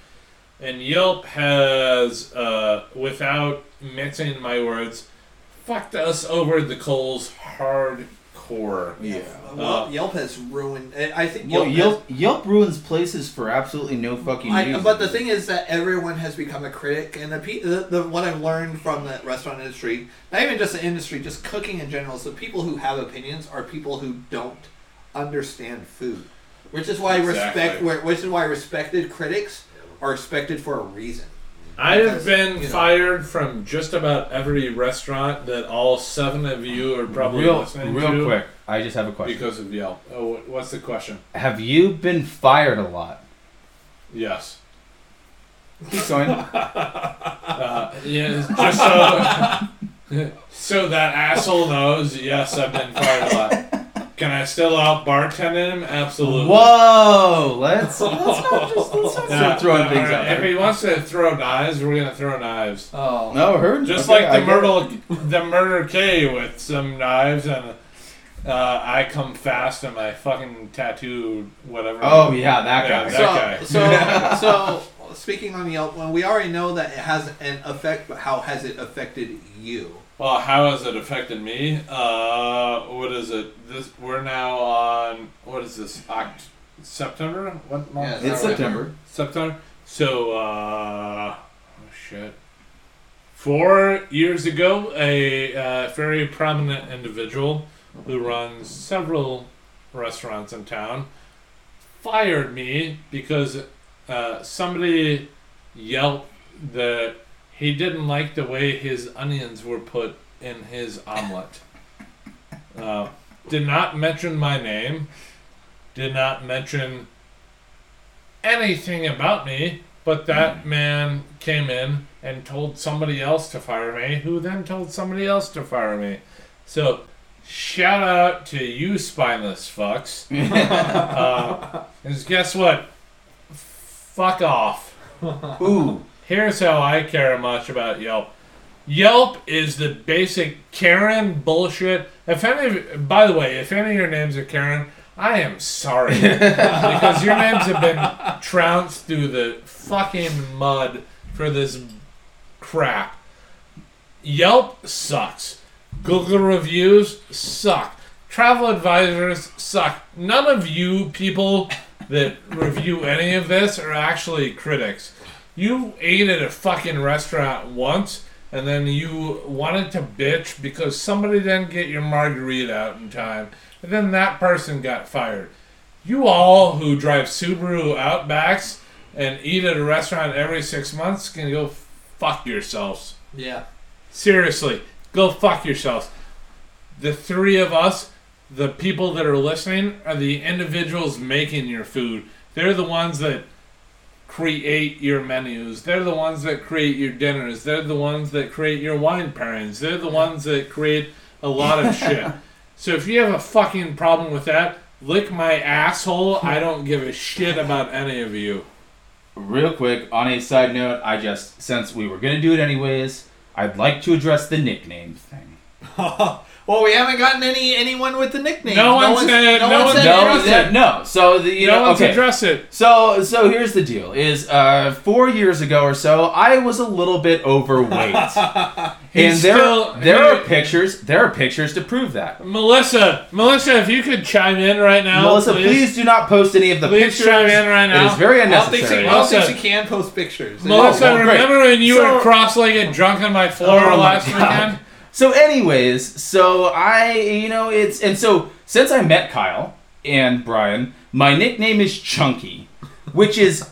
[SPEAKER 1] And Yelp has, uh, without mixing my words, fucked us over the coals hardcore.
[SPEAKER 3] Yeah.
[SPEAKER 2] Well,
[SPEAKER 1] Uh,
[SPEAKER 2] Yelp has ruined. I I think
[SPEAKER 3] Well,
[SPEAKER 2] Yelp.
[SPEAKER 3] Yelp, Yelp ruins places for absolutely no fucking
[SPEAKER 2] I,
[SPEAKER 3] reason.
[SPEAKER 2] but the thing is that everyone has become a critic, and the, the the what I've learned from the restaurant industry, not even just the industry, just cooking in general, is the people who have opinions are people who don't understand food, which is why respect,
[SPEAKER 1] Exactly.
[SPEAKER 2] where- which is why respected critics are respected for a reason.
[SPEAKER 1] I have been
[SPEAKER 2] you know-
[SPEAKER 1] fired from just about every restaurant that all seven of you are probably
[SPEAKER 3] real,
[SPEAKER 1] listening
[SPEAKER 3] real
[SPEAKER 1] to
[SPEAKER 3] quick, I just have a question.
[SPEAKER 1] because of Yelp. Oh, what's the question?
[SPEAKER 3] Have you been fired a lot?
[SPEAKER 1] Yes.
[SPEAKER 3] Keep going. <laughs>
[SPEAKER 1] Uh, yeah, just so <laughs> <laughs> so that asshole knows. Yes, I've been fired a lot. Can I still out bartend him? Absolutely.
[SPEAKER 3] Whoa! Let's <laughs> let's not just let's not
[SPEAKER 1] Yeah,
[SPEAKER 3] start throwing
[SPEAKER 1] all
[SPEAKER 3] things
[SPEAKER 1] right,
[SPEAKER 3] out
[SPEAKER 1] If
[SPEAKER 3] there.
[SPEAKER 1] he wants to throw knives, we're gonna throw knives.
[SPEAKER 2] Oh,
[SPEAKER 3] No, heard
[SPEAKER 1] Just
[SPEAKER 3] okay,
[SPEAKER 1] like the
[SPEAKER 3] get
[SPEAKER 1] murder, the murder K with some knives and uh, I come fast and my fucking tattoo whatever.
[SPEAKER 3] Oh yeah, that
[SPEAKER 1] Yeah,
[SPEAKER 3] guy.
[SPEAKER 1] that-
[SPEAKER 2] so,
[SPEAKER 1] guy.
[SPEAKER 2] so, <laughs> so speaking on Yelp, well, we already know that it has an effect, but how has it affected you?
[SPEAKER 1] Well, how has it affected me? Uh, what is it? This we're now on. What is this? Oct- September? What month?
[SPEAKER 2] Yeah,
[SPEAKER 3] it's
[SPEAKER 2] Alright.
[SPEAKER 3] September.
[SPEAKER 1] September. So, uh, oh shit. Four years ago, a uh, very prominent individual who runs several restaurants in town fired me because uh, somebody yelped that he didn't like the way his onions were put in his omelet. Uh, did not mention my name. Did not mention anything about me, but that man came in and told somebody else to fire me, who then told somebody else to fire me. So, shout out to you, spineless fucks. <laughs> uh, guess what? Fuck off.
[SPEAKER 3] Ooh.
[SPEAKER 1] Here's how I care much about Yelp. Yelp is the basic Karen bullshit. If any, of, by the way, if any of your names are Karen, I am sorry <laughs> because your names have been trounced through the fucking mud for this crap. Yelp sucks. Google reviews suck. Travel advisors suck. None of you people that review any of this are actually critics. You ate at a fucking restaurant once and then you wanted to bitch because somebody didn't get your margarita out in time and then that person got fired. You all who drive Subaru Outbacks and eat at a restaurant every six months can go fuck yourselves.
[SPEAKER 2] Yeah.
[SPEAKER 1] Seriously, go fuck yourselves. The three of us, the people that are listening, are the individuals making your food. They're the ones that create your menus. They're the ones that create your dinners. They're the ones that create your wine pairings. They're the ones that create a lot of shit. <laughs> So if you have a fucking problem with that, lick my asshole. I don't give a shit about any of you.
[SPEAKER 3] Real quick, on a side note, I just since we were gonna do it anyways, I'd like to address the nickname thing. <laughs>
[SPEAKER 2] well, we haven't gotten any anyone with the nickname.
[SPEAKER 1] No one said- no one said
[SPEAKER 3] No,
[SPEAKER 1] address
[SPEAKER 3] yeah, no. So the you
[SPEAKER 1] no
[SPEAKER 3] know
[SPEAKER 1] one's
[SPEAKER 3] okay.
[SPEAKER 1] address it.
[SPEAKER 3] So so here's the deal: is uh four years ago or so, I was a little bit overweight, <laughs> and
[SPEAKER 1] He's
[SPEAKER 3] there
[SPEAKER 1] still-
[SPEAKER 3] there
[SPEAKER 1] he-
[SPEAKER 3] are pictures there are pictures to prove that.
[SPEAKER 1] Melissa, Melissa, if you could chime in right now,
[SPEAKER 3] Melissa, please. do not post any of the
[SPEAKER 1] Please
[SPEAKER 3] pictures.
[SPEAKER 1] chime in right now.
[SPEAKER 3] is very
[SPEAKER 2] I don't think she,
[SPEAKER 3] unnecessary.
[SPEAKER 2] I don't think she can post pictures.
[SPEAKER 1] Melissa,
[SPEAKER 3] Oh, well, great.
[SPEAKER 1] remember when you
[SPEAKER 3] So-
[SPEAKER 1] were cross-legged, drunk on my floor
[SPEAKER 3] Oh my
[SPEAKER 1] last
[SPEAKER 3] God.
[SPEAKER 1] weekend?
[SPEAKER 3] So, anyways, so I, you know, it's and so since I met Kyle and Bryan, my nickname is Chunky, which is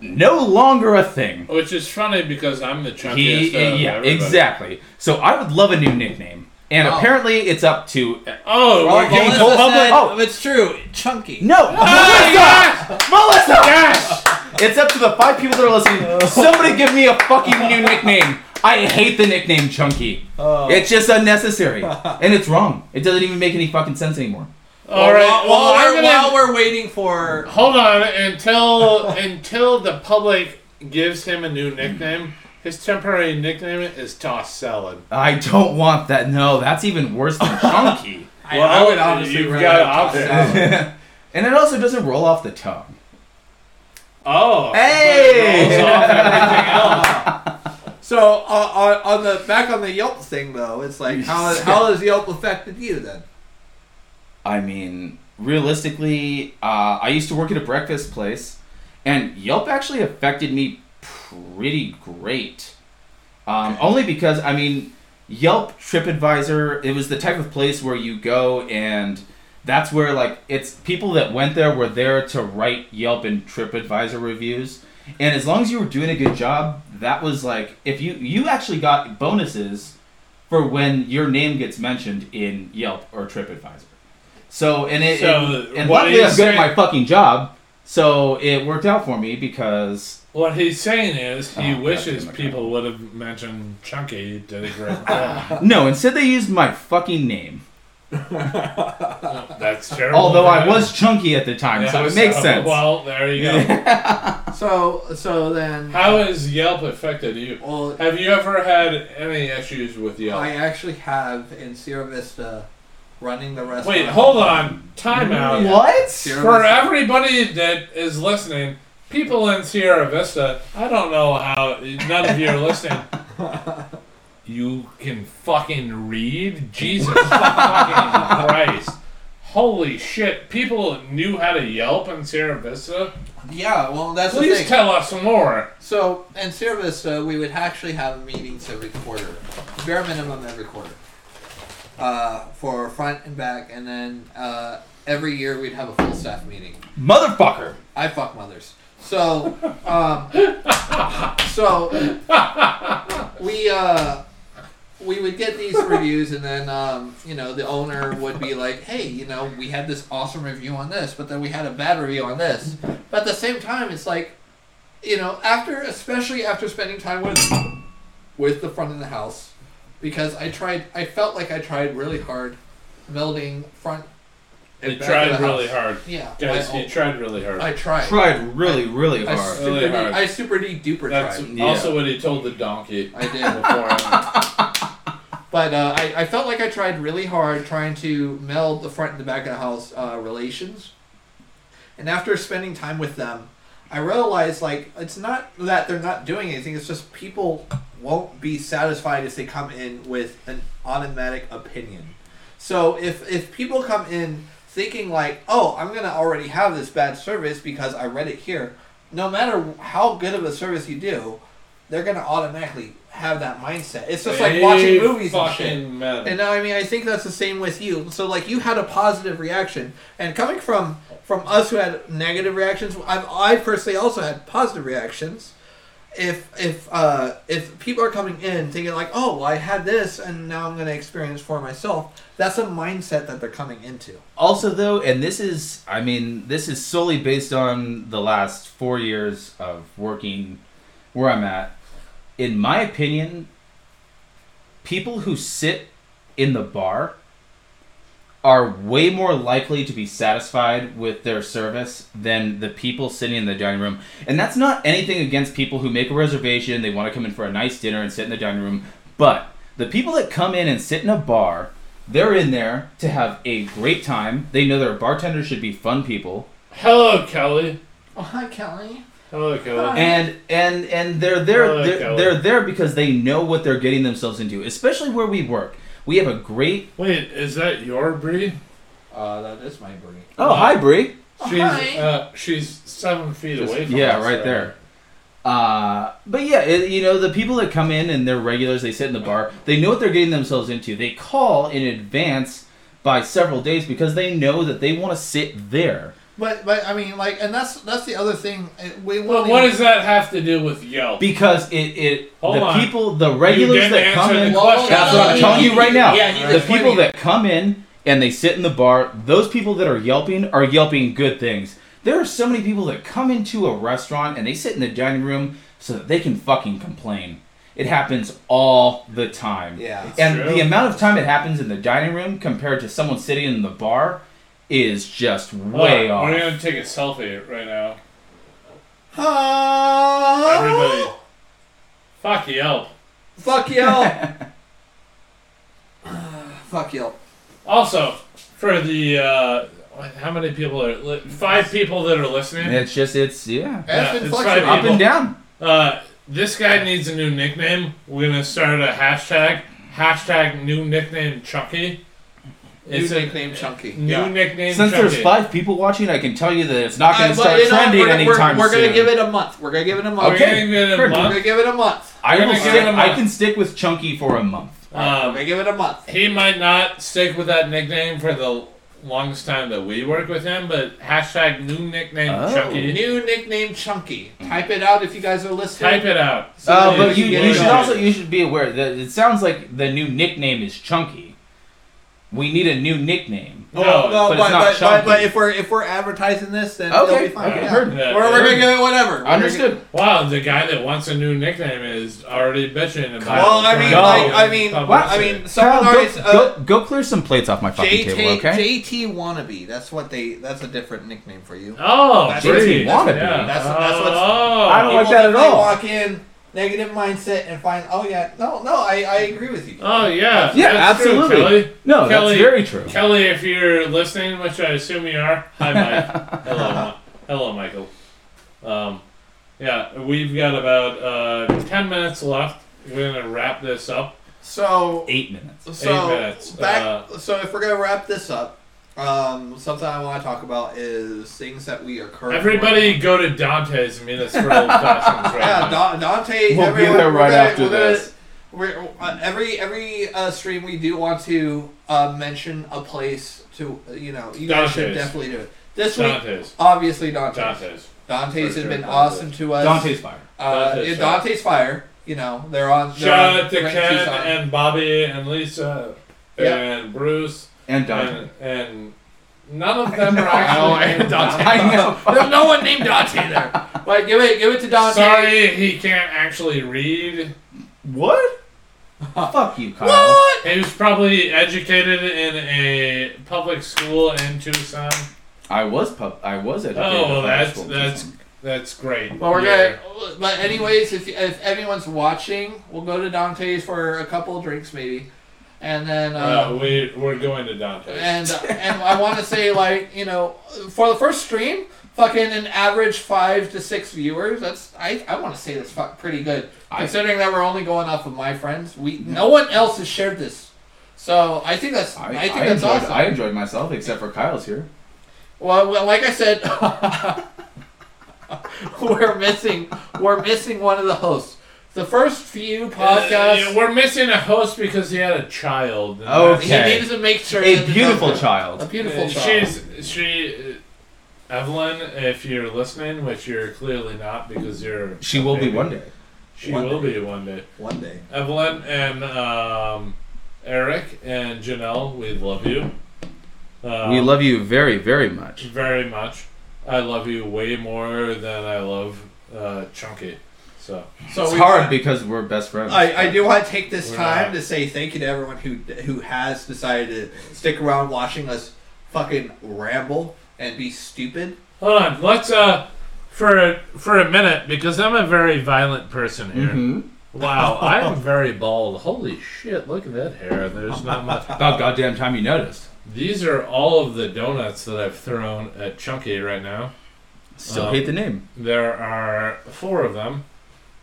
[SPEAKER 3] no longer a thing.
[SPEAKER 1] Which is funny because I'm the chunkiest
[SPEAKER 3] He,
[SPEAKER 1] of
[SPEAKER 3] yeah,
[SPEAKER 1] everybody.
[SPEAKER 3] exactly. So I would love a new nickname, and
[SPEAKER 2] Oh.
[SPEAKER 3] apparently it's up to
[SPEAKER 1] Oh,
[SPEAKER 2] Well,
[SPEAKER 1] we're
[SPEAKER 2] Melissa
[SPEAKER 3] told-
[SPEAKER 2] said,
[SPEAKER 3] oh.
[SPEAKER 2] it's true. Chunky.
[SPEAKER 3] no, ah, Melissa, Melissa.
[SPEAKER 1] Gosh!
[SPEAKER 3] It's up to the five people that are listening. Somebody give me a fucking new nickname. I hate the nickname Chunky.
[SPEAKER 2] Oh.
[SPEAKER 3] It's just unnecessary, and it's wrong. It doesn't even make any fucking sense anymore.
[SPEAKER 1] All right.
[SPEAKER 2] While,
[SPEAKER 1] Well,
[SPEAKER 2] while,
[SPEAKER 1] I'm
[SPEAKER 2] we're,
[SPEAKER 1] gonna
[SPEAKER 2] while we're waiting for.
[SPEAKER 1] hold on until until the public gives him a new nickname. His temporary nickname is Toss Salad.
[SPEAKER 3] I don't want that. No, that's even worse than Chunky. <laughs>
[SPEAKER 2] I, I would honestly
[SPEAKER 1] you've
[SPEAKER 2] rather
[SPEAKER 1] got
[SPEAKER 2] have
[SPEAKER 1] options.
[SPEAKER 2] salad. <laughs>
[SPEAKER 3] and it also doesn't roll off the tongue.
[SPEAKER 1] Oh.
[SPEAKER 3] Hey!
[SPEAKER 1] but it rolls off everything else.
[SPEAKER 2] So uh, on, on the back on the Yelp thing though, it's like how <laughs> how has Yelp affected you then?
[SPEAKER 3] I mean, realistically, uh, I used to work at a breakfast place, and Yelp actually affected me pretty great. Um, only because, I mean, Yelp TripAdvisor, it was the type of place where you go and that's where, like, it's people that went there were there to write Yelp and TripAdvisor reviews. And as long as you were doing a good job, that was like, if you, you actually got bonuses for when your name gets mentioned in Yelp or TripAdvisor. So and it,
[SPEAKER 1] So,
[SPEAKER 3] and, and luckily I'm good at my fucking job, so it worked out for me because
[SPEAKER 1] What he's saying is he
[SPEAKER 3] Oh,
[SPEAKER 1] wishes people would have mentioned Chunky did a great job. <laughs>
[SPEAKER 3] no, instead they used my fucking name. <laughs>
[SPEAKER 1] That's terrible.
[SPEAKER 3] Although I was chunky at the time,
[SPEAKER 1] Yeah,
[SPEAKER 3] so it makes sense.
[SPEAKER 1] Well, there you go. <laughs>
[SPEAKER 2] So so then
[SPEAKER 1] How has Yelp affected you?
[SPEAKER 2] well
[SPEAKER 1] Have you ever had any issues with Yelp?
[SPEAKER 2] I actually have in Sierra Vista running the restaurant.
[SPEAKER 1] Wait, hold on. Time mm-hmm. out.
[SPEAKER 3] What?
[SPEAKER 2] Sierra
[SPEAKER 1] For
[SPEAKER 2] Vista-
[SPEAKER 1] everybody that is listening, people in Sierra Vista, I don't know how none of you are listening. <laughs> You can fucking read? Jesus <laughs> fucking Christ. Holy shit. People knew how to Yelp in Sierra Vista?
[SPEAKER 2] Yeah, well that's the
[SPEAKER 1] Please
[SPEAKER 2] thing.
[SPEAKER 1] tell us more.
[SPEAKER 2] So in Sierra Vista, we would actually have meetings every quarter, bare minimum every quarter, uh, for front and back, and then uh, every year we'd have a full staff meeting.
[SPEAKER 3] Motherfucker.
[SPEAKER 2] I fuck mothers. So, um, <laughs> so we uh, we would get these reviews, and then um, you know the owner would be like, "Hey, you know, we had this awesome review on this, but then we had a bad review on this." But at the same time, it's like, you know, after especially after spending time with with the front of the house, because I tried, I felt like I tried really hard melding front. and
[SPEAKER 1] You
[SPEAKER 2] back
[SPEAKER 1] tried
[SPEAKER 2] of the
[SPEAKER 1] really
[SPEAKER 2] house.
[SPEAKER 1] hard.
[SPEAKER 2] Yeah,
[SPEAKER 1] Guys,
[SPEAKER 2] I,
[SPEAKER 1] you tried really hard.
[SPEAKER 2] I tried.
[SPEAKER 3] Tried really, really
[SPEAKER 2] I
[SPEAKER 3] hard.
[SPEAKER 2] super,
[SPEAKER 1] Really hard.
[SPEAKER 2] I super de duper
[SPEAKER 1] That's
[SPEAKER 2] tried.
[SPEAKER 3] Yeah.
[SPEAKER 1] also what he told the donkey
[SPEAKER 2] I did. <laughs>
[SPEAKER 1] before.
[SPEAKER 2] But uh, I, I felt like I tried really hard trying to meld the front and the back of the house uh, relations. And after spending time with them, I realized like it's not that they're not doing anything. It's just people won't be satisfied if they come in with an automatic opinion. So if if people come in thinking like, oh, I'm gonna already have this bad service because I read it here, no matter how good of a service you do, they're gonna automatically have that mindset. It's just like watching movies and
[SPEAKER 1] fucking
[SPEAKER 2] shit.
[SPEAKER 1] men.
[SPEAKER 2] And I mean, I think that's the same with you. So like, you had a positive reaction, and coming from from us who had negative reactions, I've I personally also had positive reactions. If if uh, if people are coming in thinking like, oh, well, I had this, and now I'm going to experience for myself, that's a mindset that they're coming into.
[SPEAKER 3] Also, though, and this is, I mean, this is solely based on the last four years of working where I'm at. In my opinion, people who sit in the bar are way more likely to be satisfied with their service than the people sitting in the dining room. And that's not anything against people who make a reservation, they want to come in for a nice dinner and sit in the dining room. But the people that come in and sit in a bar, they're in there to have a great time. They know their bartenders should be fun people.
[SPEAKER 1] Hello, Kelly.
[SPEAKER 2] Oh, hi, Kelly.
[SPEAKER 1] Hello,
[SPEAKER 3] And and and they're there they're, they're there because they know what they're getting themselves into, especially where we work. We have a great
[SPEAKER 1] Wait, is that your breed?
[SPEAKER 2] Uh, that is my breed.
[SPEAKER 3] Oh, hi Bree.
[SPEAKER 1] She's
[SPEAKER 2] hi.
[SPEAKER 1] uh, she's seven feet away from
[SPEAKER 3] Yeah,
[SPEAKER 1] us
[SPEAKER 3] right there. Uh, but yeah, it, you know, the people that come in and they're regulars, they sit in the bar, they know what they're getting themselves into. They call in advance by several days because they know that they want to sit there.
[SPEAKER 2] But but I mean like, and that's that's the other thing. uh, We
[SPEAKER 1] But
[SPEAKER 2] want
[SPEAKER 1] what does that have to do with Yelp?
[SPEAKER 3] Because it, it
[SPEAKER 1] Hold
[SPEAKER 3] the
[SPEAKER 1] on.
[SPEAKER 3] people, the regulars
[SPEAKER 1] didn't
[SPEAKER 3] that come
[SPEAKER 1] answer
[SPEAKER 3] in.
[SPEAKER 1] the question.
[SPEAKER 3] That's what I'm telling you right now.
[SPEAKER 2] Yeah, he
[SPEAKER 3] the
[SPEAKER 2] was
[SPEAKER 3] people
[SPEAKER 2] explaining
[SPEAKER 3] that come in and they sit in the bar, those people that are yelping are yelping good things. There are so many people that come into a restaurant and they sit in the dining room so that they can fucking complain. It happens all the time.
[SPEAKER 2] Yeah.
[SPEAKER 3] and
[SPEAKER 1] true.
[SPEAKER 3] the amount of time it happens in the dining room compared to someone sitting in the bar is just way
[SPEAKER 1] Hold
[SPEAKER 3] off.
[SPEAKER 1] We're gonna take a selfie right now.
[SPEAKER 2] Oh,
[SPEAKER 1] Everybody, fuck Yelp.
[SPEAKER 2] Fuck Yelp. <laughs> <sighs> Fuck Yelp.
[SPEAKER 1] Also, for the uh, how many people are li- five people that are listening?
[SPEAKER 3] It's just it's yeah.
[SPEAKER 1] Yeah, it's five
[SPEAKER 3] Up and down.
[SPEAKER 1] Uh, this guy needs a new nickname. We're gonna start a hashtag. Hashtag new nickname Chucky.
[SPEAKER 2] New
[SPEAKER 1] It's a
[SPEAKER 2] nickname Chunky.
[SPEAKER 1] new
[SPEAKER 2] Yeah.
[SPEAKER 1] nickname
[SPEAKER 3] Since
[SPEAKER 1] Chucky.
[SPEAKER 3] there's five people watching, I can tell you that it's not going
[SPEAKER 2] Uh,
[SPEAKER 3] to
[SPEAKER 2] but,
[SPEAKER 3] start
[SPEAKER 2] you know,
[SPEAKER 3] trending
[SPEAKER 2] we're, we're,
[SPEAKER 3] anytime
[SPEAKER 2] we're
[SPEAKER 3] soon.
[SPEAKER 2] gonna give it a month. We're gonna give it a month.
[SPEAKER 1] We're
[SPEAKER 3] Okay.
[SPEAKER 1] gonna give it a
[SPEAKER 3] Heard
[SPEAKER 2] We're
[SPEAKER 1] month.
[SPEAKER 2] gonna give it a month.
[SPEAKER 3] I
[SPEAKER 1] We're
[SPEAKER 3] will
[SPEAKER 1] gonna give
[SPEAKER 3] stick.
[SPEAKER 1] it a
[SPEAKER 3] I
[SPEAKER 1] month.
[SPEAKER 3] can stick with Chunky for a month.
[SPEAKER 2] we're
[SPEAKER 1] Um,
[SPEAKER 2] gonna give it a month.
[SPEAKER 1] he might not stick with that nickname for the longest time that we work with him, but hashtag new nickname
[SPEAKER 3] Oh.
[SPEAKER 1] Chucky.
[SPEAKER 2] New nickname Chunky. Type it out if you guys are listening.
[SPEAKER 1] Type it out.
[SPEAKER 2] So
[SPEAKER 3] Uh, but
[SPEAKER 2] we
[SPEAKER 3] you, you should also you should be aware that it sounds like the new nickname is Chunky. We need a new nickname.
[SPEAKER 1] No,
[SPEAKER 2] Well, no,
[SPEAKER 3] but
[SPEAKER 2] but,
[SPEAKER 3] it's not
[SPEAKER 2] but, but, but if we're if we're advertising this, then
[SPEAKER 3] Okay,
[SPEAKER 2] be fine.
[SPEAKER 3] okay,
[SPEAKER 2] yeah.
[SPEAKER 3] heard.
[SPEAKER 1] Yeah.
[SPEAKER 2] We're, we're gonna give it whatever.
[SPEAKER 3] Understood.
[SPEAKER 1] Wow, the guy that wants a new nickname is already bitching about.
[SPEAKER 2] Well, I mean,
[SPEAKER 3] Go.
[SPEAKER 2] like, I mean,
[SPEAKER 1] Public
[SPEAKER 2] I mean, someone
[SPEAKER 3] Kyle,
[SPEAKER 2] already.
[SPEAKER 3] go,
[SPEAKER 2] Uh,
[SPEAKER 3] go, go clear some plates off my fucking
[SPEAKER 2] JT,
[SPEAKER 3] table, okay?
[SPEAKER 2] JT wannabe. That's what they. That's a different nickname for you.
[SPEAKER 1] Oh,
[SPEAKER 2] That's
[SPEAKER 3] what
[SPEAKER 1] great.
[SPEAKER 3] he wanted to
[SPEAKER 1] Yeah.
[SPEAKER 3] be.
[SPEAKER 2] That's- that's what's-
[SPEAKER 1] oh,
[SPEAKER 3] I don't like that at all.
[SPEAKER 2] Walk in negative mindset and find. Oh yeah, no, no, I, I agree with you.
[SPEAKER 1] Oh yeah,
[SPEAKER 3] Yeah,
[SPEAKER 1] that's true,
[SPEAKER 3] absolutely.
[SPEAKER 1] Kelly.
[SPEAKER 3] no,
[SPEAKER 1] Kelly-
[SPEAKER 3] that's very true.
[SPEAKER 1] Kelly, if you're listening, which I assume you are, hi Mike. <laughs> Hello, Mi- hello, Michael. Um, yeah, we've got about uh, ten minutes left. We're gonna wrap this up.
[SPEAKER 2] So
[SPEAKER 3] Eight minutes.
[SPEAKER 2] so
[SPEAKER 1] Eight minutes.
[SPEAKER 2] back.
[SPEAKER 1] Uh,
[SPEAKER 2] so if we're gonna wrap this up, um, something I want to talk about is things that we are currently.
[SPEAKER 1] Everybody, go to Dante's and meet us for old fashions right
[SPEAKER 2] Yeah,
[SPEAKER 1] now.
[SPEAKER 2] Da- Dante.
[SPEAKER 3] We'll be
[SPEAKER 2] everyone-
[SPEAKER 3] there
[SPEAKER 2] we're
[SPEAKER 3] right
[SPEAKER 2] gonna-
[SPEAKER 3] after
[SPEAKER 2] we're gonna-
[SPEAKER 3] this.
[SPEAKER 2] We're, uh, every every uh, stream we do want to uh, mention a place to you know you guys should definitely do it. This week,
[SPEAKER 1] Dante's.
[SPEAKER 2] obviously Dante's.
[SPEAKER 1] Dante's.
[SPEAKER 2] Dante's
[SPEAKER 1] For
[SPEAKER 2] has
[SPEAKER 1] sure,
[SPEAKER 2] been
[SPEAKER 1] Dante's.
[SPEAKER 2] awesome to us.
[SPEAKER 3] Dante's fire.
[SPEAKER 2] uh,
[SPEAKER 1] Dante's
[SPEAKER 2] yeah,
[SPEAKER 1] Fire.
[SPEAKER 2] Dante's Fire. You know they're on. They're
[SPEAKER 1] Shout
[SPEAKER 2] on
[SPEAKER 1] out to Ken
[SPEAKER 2] Tucson.
[SPEAKER 1] and Bobby and Lisa
[SPEAKER 2] Yeah.
[SPEAKER 1] and Bruce
[SPEAKER 3] And Dante.
[SPEAKER 1] and, and none of them are <laughs>
[SPEAKER 2] No,
[SPEAKER 1] actually
[SPEAKER 2] and
[SPEAKER 1] named
[SPEAKER 2] Dante.
[SPEAKER 3] I know. <laughs>
[SPEAKER 2] There's no one named Dante there. <laughs> Like, give it, give it to Dante.
[SPEAKER 1] Sorry, he can't actually read.
[SPEAKER 3] What? Fuck you, Kyle.
[SPEAKER 2] What?
[SPEAKER 1] He was probably educated in a public school in Tucson.
[SPEAKER 3] I was pub. I was educated.
[SPEAKER 1] Oh, well,
[SPEAKER 3] at
[SPEAKER 1] that's
[SPEAKER 3] school.
[SPEAKER 1] that's that's great.
[SPEAKER 2] Well, we're
[SPEAKER 1] Yeah.
[SPEAKER 2] gonna. But anyways, if if anyone's watching, we'll go to Dante's for a couple of drinks maybe, and then.
[SPEAKER 1] Uh,
[SPEAKER 2] Uh,
[SPEAKER 1] we we're going to Dante's.
[SPEAKER 2] and uh, and I want to say like you know for the first stream, fucking an average five to six viewers. That's I I want to say that's fuck pretty good
[SPEAKER 3] I-
[SPEAKER 2] considering that we're only going off of my friends. We no one else has shared this, so I think that's I,
[SPEAKER 3] I,
[SPEAKER 2] think
[SPEAKER 3] I
[SPEAKER 2] that's
[SPEAKER 3] enjoyed,
[SPEAKER 2] awesome.
[SPEAKER 3] I enjoyed myself, except for Kyle's here.
[SPEAKER 2] Well, well, like I said, <laughs> we're missing we're missing one of the hosts. The first few
[SPEAKER 1] Uh,
[SPEAKER 2] podcasts,
[SPEAKER 1] yeah, we're missing a host because he had a child. and
[SPEAKER 3] Oh,
[SPEAKER 2] he
[SPEAKER 3] okay.
[SPEAKER 2] needs to make sure
[SPEAKER 3] A
[SPEAKER 2] that the-
[SPEAKER 3] beautiful
[SPEAKER 2] a
[SPEAKER 3] child.
[SPEAKER 2] beautiful
[SPEAKER 1] Uh,
[SPEAKER 2] child.
[SPEAKER 1] She's she, uh, Evelyn. If you're listening, which you're clearly not because you're.
[SPEAKER 3] She
[SPEAKER 1] a
[SPEAKER 3] will be one day.
[SPEAKER 1] She
[SPEAKER 2] One
[SPEAKER 1] will
[SPEAKER 2] day.
[SPEAKER 1] be one day.
[SPEAKER 2] one day.
[SPEAKER 1] Evelyn and um, Eric and Janelle, we love you. Um,
[SPEAKER 3] we love you very, very much.
[SPEAKER 1] very much. I love you way more than I love uh, Chunky. So
[SPEAKER 2] So
[SPEAKER 3] it's hard
[SPEAKER 2] want-
[SPEAKER 3] because we're best friends.
[SPEAKER 2] I, I do want to take this
[SPEAKER 1] We're
[SPEAKER 2] time
[SPEAKER 1] not.
[SPEAKER 2] to say thank you to everyone who who has decided to stick around watching us fucking ramble and be stupid.
[SPEAKER 1] hold on, let's uh for a, for a minute because I'm a very violent person here.
[SPEAKER 3] hmm
[SPEAKER 1] Wow, <laughs> I am very bald. Holy shit! Look at that hair. There's not much. <laughs>
[SPEAKER 3] About goddamn time you noticed.
[SPEAKER 1] These are all of the donuts that I've thrown at Chunky right now.
[SPEAKER 3] Still
[SPEAKER 1] Um,
[SPEAKER 3] hate the name.
[SPEAKER 1] There are four of them.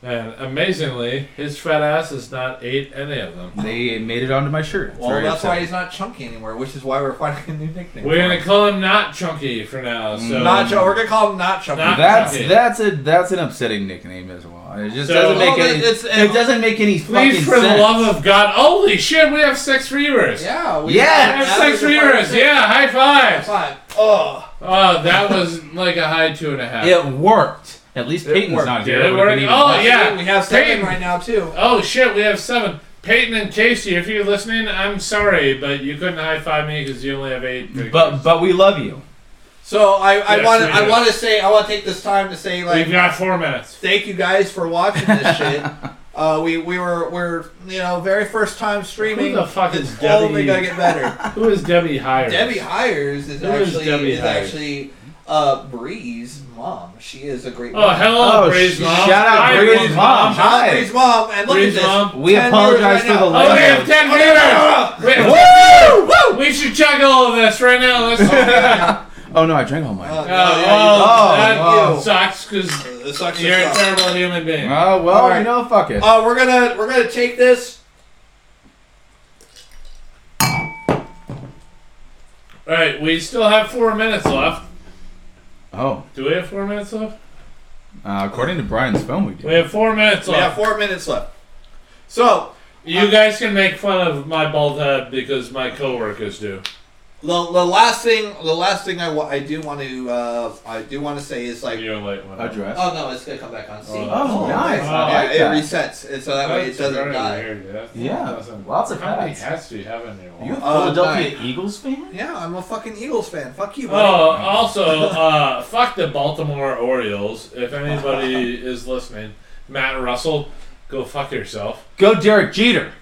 [SPEAKER 1] And amazingly, his fat ass has not ate any of them.
[SPEAKER 3] They made it onto my shirt. It's
[SPEAKER 2] Well,
[SPEAKER 3] very
[SPEAKER 2] that's why
[SPEAKER 3] upsetting.
[SPEAKER 2] he's not chunky anymore, which is why we're finding a new nickname.
[SPEAKER 1] We're gonna call him not chunky for now. Mm. So
[SPEAKER 2] not chunky. We're gonna call him not chunky.
[SPEAKER 1] Not-
[SPEAKER 3] That's
[SPEAKER 1] Okay.
[SPEAKER 3] that's a that's an upsetting nickname as well. It just
[SPEAKER 1] So-
[SPEAKER 3] doesn't make
[SPEAKER 2] Well,
[SPEAKER 3] any.
[SPEAKER 2] it's-
[SPEAKER 3] it doesn't make any fucking sense.
[SPEAKER 1] Please, for
[SPEAKER 3] sense.
[SPEAKER 1] the love of God! Holy shit, we have six viewers.
[SPEAKER 2] yeah. We
[SPEAKER 3] Yeah.
[SPEAKER 1] We have six viewers. Yeah, high five.
[SPEAKER 2] Five. Oh.
[SPEAKER 1] Oh, that was like a high two and a half.
[SPEAKER 3] It worked. At least
[SPEAKER 2] It
[SPEAKER 3] Peyton's
[SPEAKER 2] worked.
[SPEAKER 3] not here.
[SPEAKER 1] it
[SPEAKER 3] It would've
[SPEAKER 1] work?
[SPEAKER 3] been even
[SPEAKER 1] Oh,
[SPEAKER 3] less.
[SPEAKER 1] yeah.
[SPEAKER 2] We have seven
[SPEAKER 1] Peyton.
[SPEAKER 2] right now too.
[SPEAKER 1] Oh shit, we have seven. Peyton and Casey, if you're listening, I'm sorry, but you couldn't high five me because you only have eight.
[SPEAKER 3] But but we love you.
[SPEAKER 2] So I, I
[SPEAKER 1] Yes,
[SPEAKER 2] want
[SPEAKER 1] we
[SPEAKER 2] I want to say I want to take this time to say like
[SPEAKER 1] we've got four minutes.
[SPEAKER 2] thank you guys for watching this <laughs> shit. Uh, we we were we're you know very first time streaming.
[SPEAKER 1] Who the fuck is
[SPEAKER 2] it's only
[SPEAKER 1] Debbie?
[SPEAKER 2] gonna get better. <laughs>
[SPEAKER 1] Who is Debbie Hires?
[SPEAKER 2] Debbie Hires is
[SPEAKER 1] Who is
[SPEAKER 2] actually
[SPEAKER 1] Debbie
[SPEAKER 2] is actually uh Bree's mom. She is a great.
[SPEAKER 1] Oh
[SPEAKER 2] mom.
[SPEAKER 1] hello,
[SPEAKER 3] Oh,
[SPEAKER 1] Bree's
[SPEAKER 3] sh-
[SPEAKER 1] mom.
[SPEAKER 3] shout out
[SPEAKER 1] Hi,
[SPEAKER 3] Bree's mom.
[SPEAKER 2] Shout out
[SPEAKER 3] Hi.
[SPEAKER 2] Bree's mom and look
[SPEAKER 1] Bree's
[SPEAKER 2] at this.
[SPEAKER 1] mom.
[SPEAKER 3] We apologize
[SPEAKER 2] viewers
[SPEAKER 3] for
[SPEAKER 2] right
[SPEAKER 3] the
[SPEAKER 2] now.
[SPEAKER 1] Oh, we have
[SPEAKER 3] language.
[SPEAKER 1] ten
[SPEAKER 2] Oh, no,
[SPEAKER 1] viewers.
[SPEAKER 2] no, no.
[SPEAKER 1] We- We should check all of this right now. Let's. <laughs>
[SPEAKER 3] Oh no, I drank all mine.
[SPEAKER 2] Uh,
[SPEAKER 1] Oh,
[SPEAKER 2] yeah, you-
[SPEAKER 1] well, that
[SPEAKER 3] Oh,
[SPEAKER 1] sucks because
[SPEAKER 2] This sucks
[SPEAKER 1] you're a
[SPEAKER 2] suck.
[SPEAKER 1] terrible human being.
[SPEAKER 3] Oh well,
[SPEAKER 2] All right.
[SPEAKER 3] you know, fuck it.
[SPEAKER 2] Uh, we're gonna we're gonna take this.
[SPEAKER 1] All right, we still have four minutes left.
[SPEAKER 3] Oh,
[SPEAKER 1] Do we have four minutes left?
[SPEAKER 3] uh, according to Bryan's phone, we do.
[SPEAKER 1] We have four minutes left.
[SPEAKER 2] We have
[SPEAKER 1] left.
[SPEAKER 2] four minutes left. So
[SPEAKER 1] You guys can make fun of my bald head because my coworkers do.
[SPEAKER 2] The, the last thing the last thing I, wa- I do want to uh, I do want to say is like
[SPEAKER 1] You're late one.
[SPEAKER 3] Address.
[SPEAKER 2] oh no it's gonna come back on. See?
[SPEAKER 3] Oh, nice. I
[SPEAKER 2] Yeah,
[SPEAKER 3] like
[SPEAKER 2] it
[SPEAKER 3] that.
[SPEAKER 2] resets, and so that way it
[SPEAKER 1] That's
[SPEAKER 2] doesn't
[SPEAKER 1] very
[SPEAKER 2] die.
[SPEAKER 1] weird. That
[SPEAKER 3] Yeah,
[SPEAKER 1] doesn't-
[SPEAKER 3] lots of
[SPEAKER 1] How many
[SPEAKER 3] hats.
[SPEAKER 1] hats do you have in your wall?
[SPEAKER 3] You a
[SPEAKER 2] Uh,
[SPEAKER 3] Philadelphia Eagles fan?
[SPEAKER 2] Yeah, I'm a fucking Eagles fan. Fuck you,
[SPEAKER 1] Oh, also, uh, fuck the Baltimore Orioles. If anybody <laughs> is listening, Matt Russell, go fuck yourself.
[SPEAKER 3] Go Derek Jeter.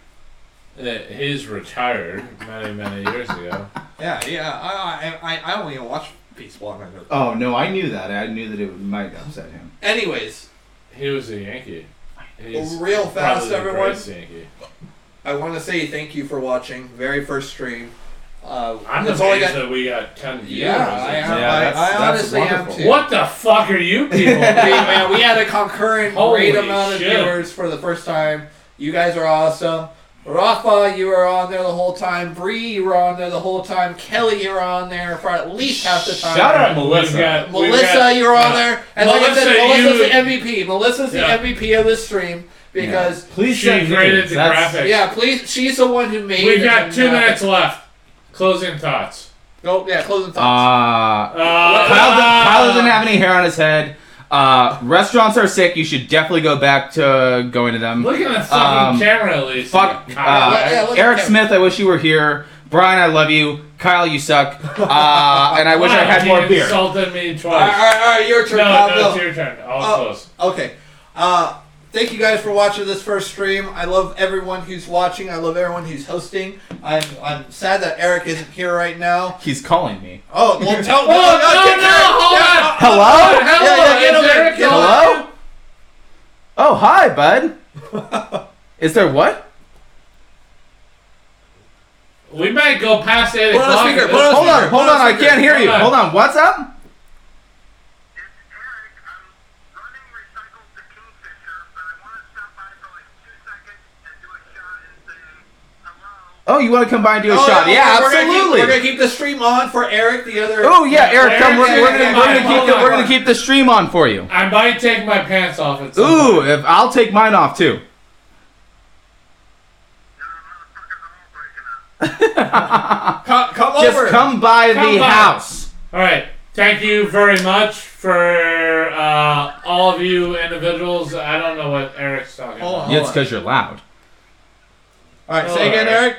[SPEAKER 1] Uh, He's retired many, many years ago.
[SPEAKER 2] Yeah, yeah. I I, I, I don't even watch baseball. I know.
[SPEAKER 3] Oh no, I knew that. I knew that it might upset him.
[SPEAKER 2] Anyways,
[SPEAKER 1] He was a Yankee. He's
[SPEAKER 2] real fast,
[SPEAKER 1] the
[SPEAKER 2] everyone.
[SPEAKER 1] Yankee.
[SPEAKER 2] I want to say thank you for watching. Very first stream. Uh,
[SPEAKER 1] I'm
[SPEAKER 2] that's
[SPEAKER 1] amazed
[SPEAKER 2] all got.
[SPEAKER 1] that we got 10 viewers.
[SPEAKER 2] Yeah, I am.
[SPEAKER 3] Yeah,
[SPEAKER 2] I,
[SPEAKER 3] that's-
[SPEAKER 2] I
[SPEAKER 3] that's
[SPEAKER 2] honestly am too.
[SPEAKER 1] What the fuck are you people? <laughs>
[SPEAKER 2] we, man, we had a concurrent
[SPEAKER 1] Holy
[SPEAKER 2] great amount of viewers for the first time. You guys are awesome. Rafa, you were on there the whole time. Bree, you were on there the whole time. Kelly, you were on there for at least half the time.
[SPEAKER 3] Shout out
[SPEAKER 1] We've
[SPEAKER 3] Melissa.
[SPEAKER 1] got-
[SPEAKER 2] Melissa,
[SPEAKER 1] got-
[SPEAKER 2] you were on
[SPEAKER 1] yeah.
[SPEAKER 2] there. And like I said, Melissa's
[SPEAKER 1] you-
[SPEAKER 2] the MVP. Melissa's the
[SPEAKER 1] Yeah.
[SPEAKER 2] MVP of this stream because,
[SPEAKER 3] Please
[SPEAKER 1] She
[SPEAKER 3] send
[SPEAKER 1] created the
[SPEAKER 3] That's-
[SPEAKER 1] graphics.
[SPEAKER 2] yeah, please, she's the one who made
[SPEAKER 1] We've got two
[SPEAKER 2] uh,
[SPEAKER 1] minutes left. Closing thoughts.
[SPEAKER 2] Oh, yeah, closing
[SPEAKER 3] Uh,
[SPEAKER 2] thoughts.
[SPEAKER 1] Uh,
[SPEAKER 3] Kyle, doesn't, Kyle doesn't have any hair on his head. Uh, restaurants are sick. You should definitely go back to going to them.
[SPEAKER 1] Look at the fucking
[SPEAKER 3] Um,
[SPEAKER 1] camera at least.
[SPEAKER 3] Fuck. Uh,
[SPEAKER 2] Yeah, look
[SPEAKER 3] Eric Smith, I wish you were here. Bryan, I love you. Kyle, you suck. Uh, and I wish I had more beer.
[SPEAKER 1] insulted me twice.
[SPEAKER 2] all right, all right, all right, your turn,
[SPEAKER 1] no,
[SPEAKER 2] Kyle.
[SPEAKER 1] no,
[SPEAKER 2] go.
[SPEAKER 1] it's your turn. I'll
[SPEAKER 2] Oh.
[SPEAKER 1] close.
[SPEAKER 2] Okay. Uh, thank you guys for watching this first stream. I love everyone who's watching. I love everyone who's hosting. I'm I'm sad that Eric isn't here right now.
[SPEAKER 3] He's calling me.
[SPEAKER 2] Oh, well, <laughs> tell
[SPEAKER 1] Oh, no,
[SPEAKER 2] get
[SPEAKER 1] no,
[SPEAKER 2] Eric.
[SPEAKER 1] hold
[SPEAKER 2] Yeah,
[SPEAKER 1] on.
[SPEAKER 2] uh,
[SPEAKER 3] Hello?
[SPEAKER 2] uh,
[SPEAKER 1] Hello,
[SPEAKER 2] yeah, yeah, get
[SPEAKER 1] is Eric
[SPEAKER 2] get him.
[SPEAKER 3] Hello? Oh, hi, bud. <laughs> Is there what?
[SPEAKER 1] We might go past 8
[SPEAKER 2] Put on
[SPEAKER 1] o'clock.
[SPEAKER 2] speaker, put on
[SPEAKER 3] Hold
[SPEAKER 1] point.
[SPEAKER 3] on, hold on. I can't hear you.
[SPEAKER 1] On.
[SPEAKER 3] Hold on. What's up?
[SPEAKER 6] It's Eric. I'm running Recycle to Kingfisher, but I want to stop by for like two seconds and do a shot and say hello.
[SPEAKER 3] Oh, you want to come by and do a
[SPEAKER 2] Oh,
[SPEAKER 3] shot? Yeah,
[SPEAKER 2] we're Gonna keep,
[SPEAKER 3] absolutely.
[SPEAKER 2] we're gonna keep the stream on for Eric. The other.
[SPEAKER 3] Oh yeah, Eric, come. We're, we're gonna, we're gonna keep the, we're gonna keep the stream on for you.
[SPEAKER 1] I might take my pants off at some
[SPEAKER 3] Ooh,
[SPEAKER 1] point.
[SPEAKER 3] if I'll take mine off too. <laughs>
[SPEAKER 6] No, motherfuckers are all breaking up.
[SPEAKER 2] Come, come
[SPEAKER 3] Just
[SPEAKER 2] over.
[SPEAKER 3] come by
[SPEAKER 1] Come
[SPEAKER 3] the
[SPEAKER 1] by.
[SPEAKER 3] house.
[SPEAKER 1] All right. Thank you very much for uh, all of you individuals. I don't know what Eric's talking
[SPEAKER 2] Hold
[SPEAKER 1] about.
[SPEAKER 2] on.
[SPEAKER 3] Yeah, it's because you're loud.
[SPEAKER 2] All right,
[SPEAKER 1] Oh,
[SPEAKER 2] say again,
[SPEAKER 1] all right.
[SPEAKER 2] Eric.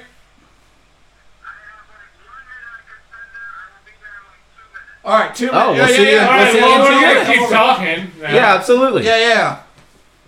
[SPEAKER 6] I have like one minute I can spend there. I will be there in like two minutes.
[SPEAKER 2] All right, two minutes.
[SPEAKER 3] Oh, we'll
[SPEAKER 2] yeah,
[SPEAKER 3] see
[SPEAKER 2] yeah,
[SPEAKER 3] you-
[SPEAKER 2] yeah.
[SPEAKER 1] All right,
[SPEAKER 3] see
[SPEAKER 1] well,
[SPEAKER 3] in
[SPEAKER 1] we're
[SPEAKER 3] two
[SPEAKER 1] gonna
[SPEAKER 3] minutes.
[SPEAKER 1] keep talking. now.
[SPEAKER 3] Yeah, absolutely.
[SPEAKER 2] Yeah, yeah.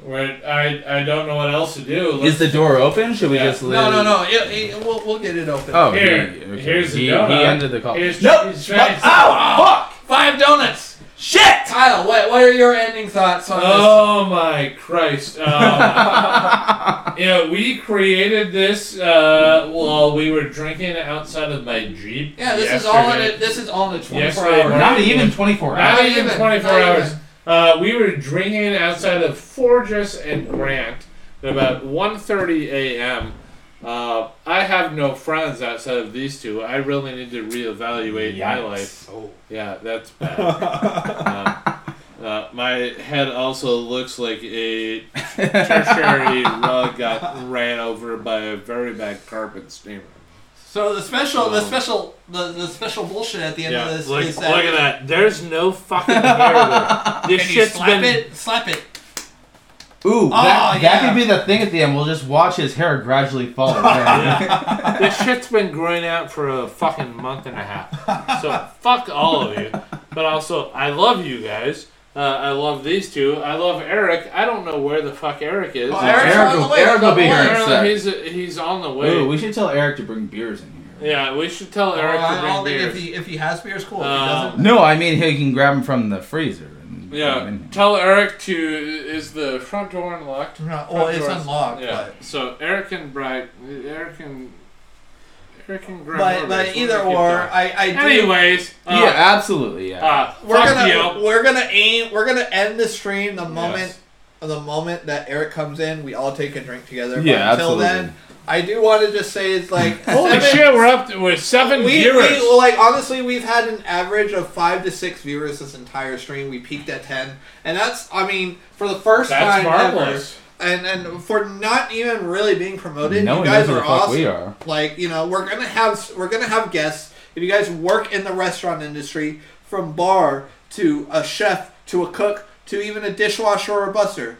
[SPEAKER 1] We're, I I don't know what else to do.
[SPEAKER 3] Is the door open? Should we
[SPEAKER 1] Yeah.
[SPEAKER 3] just? Leave?
[SPEAKER 2] No, no, no. Yeah, yeah, we'll, we'll get it open.
[SPEAKER 3] Oh,
[SPEAKER 1] Here,
[SPEAKER 3] he, okay.
[SPEAKER 1] here's the
[SPEAKER 3] he,
[SPEAKER 1] donut.
[SPEAKER 3] he ended the call.
[SPEAKER 1] Here's-
[SPEAKER 3] nope.
[SPEAKER 1] he's trying-
[SPEAKER 3] Oh, fuck!
[SPEAKER 2] Five donuts.
[SPEAKER 3] Shit!
[SPEAKER 2] Kyle, what, what are your ending thoughts on this?
[SPEAKER 1] Oh my Christ! Um, <laughs> you know, we created this uh, while we were drinking outside of my jeep.
[SPEAKER 2] Yeah, this is all in
[SPEAKER 1] yesterday.
[SPEAKER 2] it. This is all in the 24
[SPEAKER 1] Yesterday
[SPEAKER 2] hours.
[SPEAKER 3] Not even 24
[SPEAKER 1] Not
[SPEAKER 3] hours.
[SPEAKER 2] Not
[SPEAKER 1] even
[SPEAKER 2] even,
[SPEAKER 1] 24 hours.
[SPEAKER 2] even.
[SPEAKER 1] Uh, we were drinking outside of Forges and Grant at about 1.30 a.m. Uh, I have no friends outside of these two. I really need to reevaluate my life.
[SPEAKER 2] Oh.
[SPEAKER 1] Yeah, that's <laughs> bad. um, uh, my head also looks like a <laughs> tertiary rug got ran over by a very bad carpet steamer.
[SPEAKER 2] So the special, the special, the, the special bullshit at the end
[SPEAKER 1] Yeah,
[SPEAKER 2] of this
[SPEAKER 1] like,
[SPEAKER 2] is
[SPEAKER 1] look at that. There's no fucking hair there. <laughs> This
[SPEAKER 2] can you
[SPEAKER 1] shit's
[SPEAKER 2] slap
[SPEAKER 1] been
[SPEAKER 2] it? Slap it.
[SPEAKER 3] Ooh, that,
[SPEAKER 2] Oh,
[SPEAKER 3] that
[SPEAKER 2] yeah.
[SPEAKER 3] could be the thing at the end. We'll just watch his hair gradually fall away. <laughs>
[SPEAKER 1] this shit's been growing out for a fucking month and a half. So fuck all of you. But also, I love you guys. Uh, I love these two. I love Eric. I don't know where the fuck Eric is.
[SPEAKER 2] Eric's
[SPEAKER 3] Eric
[SPEAKER 2] on the
[SPEAKER 3] will-
[SPEAKER 2] way.
[SPEAKER 3] Eric will be here in a
[SPEAKER 1] know,
[SPEAKER 3] sec.
[SPEAKER 1] he's he's on the way.
[SPEAKER 3] Ooh, we should tell Eric to bring beers in here.
[SPEAKER 1] yeah, we should tell Eric
[SPEAKER 2] Oh, I
[SPEAKER 1] to
[SPEAKER 2] don't
[SPEAKER 1] bring
[SPEAKER 2] think if
[SPEAKER 1] beers.
[SPEAKER 2] he if he has beers, cool. If he
[SPEAKER 1] Um,
[SPEAKER 2] doesn't,
[SPEAKER 3] No, I mean he can grab them from the freezer. And put 'em
[SPEAKER 1] Yeah,
[SPEAKER 3] in here.
[SPEAKER 1] tell Eric to. Is the front door unlocked?
[SPEAKER 2] no, well, it's
[SPEAKER 1] doors-
[SPEAKER 2] unlocked.
[SPEAKER 1] Yeah. So Eric can Bright, Eric can. Eric.
[SPEAKER 2] But but, either
[SPEAKER 1] We're gonna keep
[SPEAKER 2] or. I I do.
[SPEAKER 1] Anyways. Uh,
[SPEAKER 3] yeah, absolutely. Yeah.
[SPEAKER 1] Uh,
[SPEAKER 2] we're
[SPEAKER 1] fuck
[SPEAKER 2] gonna
[SPEAKER 1] you.
[SPEAKER 2] we're gonna aim. We're gonna end the stream the moment
[SPEAKER 1] Yes.
[SPEAKER 2] the moment that Eric comes in. We all take a drink together. But
[SPEAKER 3] Yeah,
[SPEAKER 2] until
[SPEAKER 3] absolutely.
[SPEAKER 2] then, I do want to just say it's like <laughs>
[SPEAKER 1] Holy
[SPEAKER 2] seven-
[SPEAKER 1] shit, we're up to we're seven
[SPEAKER 2] We, we
[SPEAKER 1] viewers.
[SPEAKER 2] well, like honestly, we've had an average of five to six viewers this entire stream. We peaked at ten, and that's I mean for the first
[SPEAKER 1] That's
[SPEAKER 2] time
[SPEAKER 1] marvelous.
[SPEAKER 2] ever, and and for not even really being promoted.
[SPEAKER 3] no
[SPEAKER 2] you guys are awesome.
[SPEAKER 3] we are.
[SPEAKER 2] Like you know, we're gonna have we're gonna have guests. If you guys work in the restaurant industry, from bar to a chef to a cook to even a dishwasher or a busser,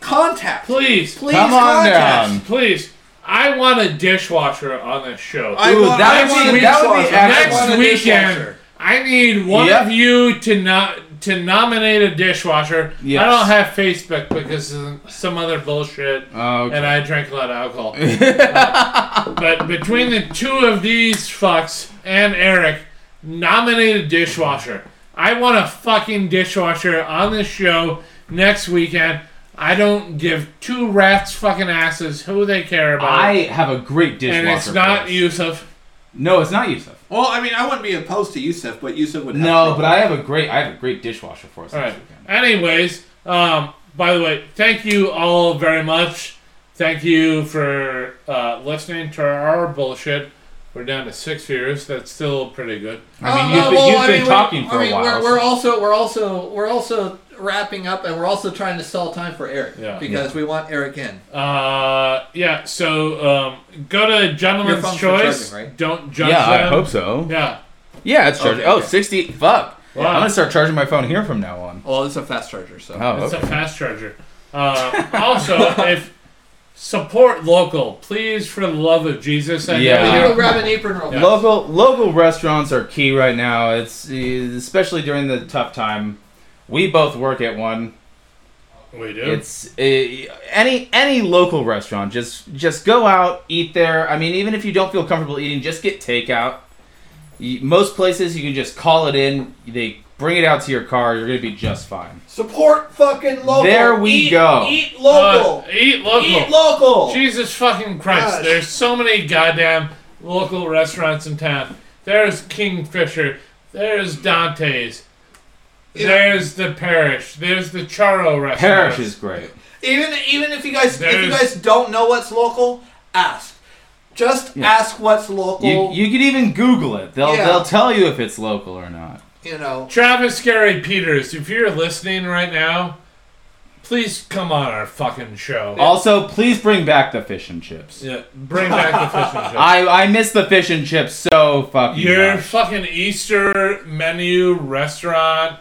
[SPEAKER 2] contact.
[SPEAKER 1] Please,
[SPEAKER 2] Please
[SPEAKER 3] Come on down.
[SPEAKER 1] please. I want a dishwasher on this show.
[SPEAKER 2] I
[SPEAKER 3] Ooh,
[SPEAKER 2] want,
[SPEAKER 3] that
[SPEAKER 2] I
[SPEAKER 3] would
[SPEAKER 2] want
[SPEAKER 3] be- that would be excellent.
[SPEAKER 2] I want a
[SPEAKER 1] Next weekend. I need one
[SPEAKER 3] Yep.
[SPEAKER 1] of you to not to nominate a dishwasher.
[SPEAKER 3] Yes.
[SPEAKER 1] I don't have Facebook because of some other bullshit,
[SPEAKER 3] Oh, okay.
[SPEAKER 1] and I drink a lot of alcohol. <laughs> Uh, but between the two of these fucks and Eric, nominate a dishwasher. I want a fucking dishwasher on this show next weekend. I don't give two rats fucking asses who they care about.
[SPEAKER 3] I have a great dishwasher.
[SPEAKER 1] and it's not
[SPEAKER 3] us.
[SPEAKER 1] Yusuf.
[SPEAKER 3] No, it's not Yusuf.
[SPEAKER 2] Well, I mean, I wouldn't be opposed to Yusuf, but Yusuf would. Have
[SPEAKER 3] No,
[SPEAKER 2] to-
[SPEAKER 3] but I have a great I have a great dishwasher for us
[SPEAKER 1] All right.
[SPEAKER 3] weekend.
[SPEAKER 1] Anyways, um, by the way, thank you all very much. Thank you for uh, listening to our bullshit. We're down to six viewers. That's still pretty good.
[SPEAKER 3] I mean,
[SPEAKER 2] Uh,
[SPEAKER 3] you've
[SPEAKER 2] uh,
[SPEAKER 3] been,
[SPEAKER 2] well,
[SPEAKER 3] you've
[SPEAKER 2] I
[SPEAKER 3] been
[SPEAKER 2] mean, we-
[SPEAKER 3] talking for
[SPEAKER 2] I mean,
[SPEAKER 3] a while.
[SPEAKER 2] We're, we're also we're also we're also wrapping up, and we're also trying to sell time for Eric
[SPEAKER 1] Yeah.
[SPEAKER 2] because we want Eric in.
[SPEAKER 1] Uh, yeah. So um, go to Gentleman's Choice.
[SPEAKER 2] charging, right?
[SPEAKER 1] Don't judge
[SPEAKER 3] yeah, I hope so.
[SPEAKER 1] Yeah.
[SPEAKER 3] Yeah, it's charging.
[SPEAKER 2] Okay,
[SPEAKER 3] oh,
[SPEAKER 2] okay.
[SPEAKER 3] 60. Fuck.
[SPEAKER 1] Wow.
[SPEAKER 3] I'm gonna start charging my phone here from now on.
[SPEAKER 2] Well, it's a fast charger, so.
[SPEAKER 3] Oh,
[SPEAKER 1] It's
[SPEAKER 3] okay.
[SPEAKER 1] a fast charger. Uh, also, <laughs> if support local, please, for the love of Jesus. I
[SPEAKER 3] Yeah.
[SPEAKER 2] You
[SPEAKER 1] you-
[SPEAKER 2] go grab an apron real quick?
[SPEAKER 3] Local local restaurants are key right now. It's uh, especially during the tough time. We both work at one.
[SPEAKER 1] We do.
[SPEAKER 3] It's uh, any any local restaurant. Just just go out, eat there. I mean, even if you don't feel comfortable eating, just get takeout. You, most places you can just call it in. They bring it out to your car. You're gonna be just fine.
[SPEAKER 2] Support fucking local.
[SPEAKER 3] There we
[SPEAKER 2] Eat-
[SPEAKER 3] go.
[SPEAKER 2] Eat local.
[SPEAKER 1] Uh, eat local.
[SPEAKER 2] Eat local.
[SPEAKER 1] Jesus fucking Christ.
[SPEAKER 2] Gosh.
[SPEAKER 1] There's so many goddamn local restaurants in town. There's Kingfisher. There's Dante's.
[SPEAKER 2] Yeah.
[SPEAKER 1] There's the Parish. There's the Charro restaurant.
[SPEAKER 3] Parish is great.
[SPEAKER 2] Even even if you guys if you
[SPEAKER 1] There's-
[SPEAKER 2] guys don't know what's local, ask. Just
[SPEAKER 3] Yeah.
[SPEAKER 2] ask what's local.
[SPEAKER 3] You, you could even Google it. They'll
[SPEAKER 2] Yeah.
[SPEAKER 3] they'll tell you if it's local or not.
[SPEAKER 2] you know.
[SPEAKER 1] Travis Gary Peters, if you're listening right now, please come on our fucking show.
[SPEAKER 3] Also, please bring back the fish and chips.
[SPEAKER 1] Yeah, bring back the fish and <laughs> chips.
[SPEAKER 3] I I miss the fish and chips so fucking
[SPEAKER 1] Your
[SPEAKER 3] much.
[SPEAKER 1] fucking Easter menu restaurant,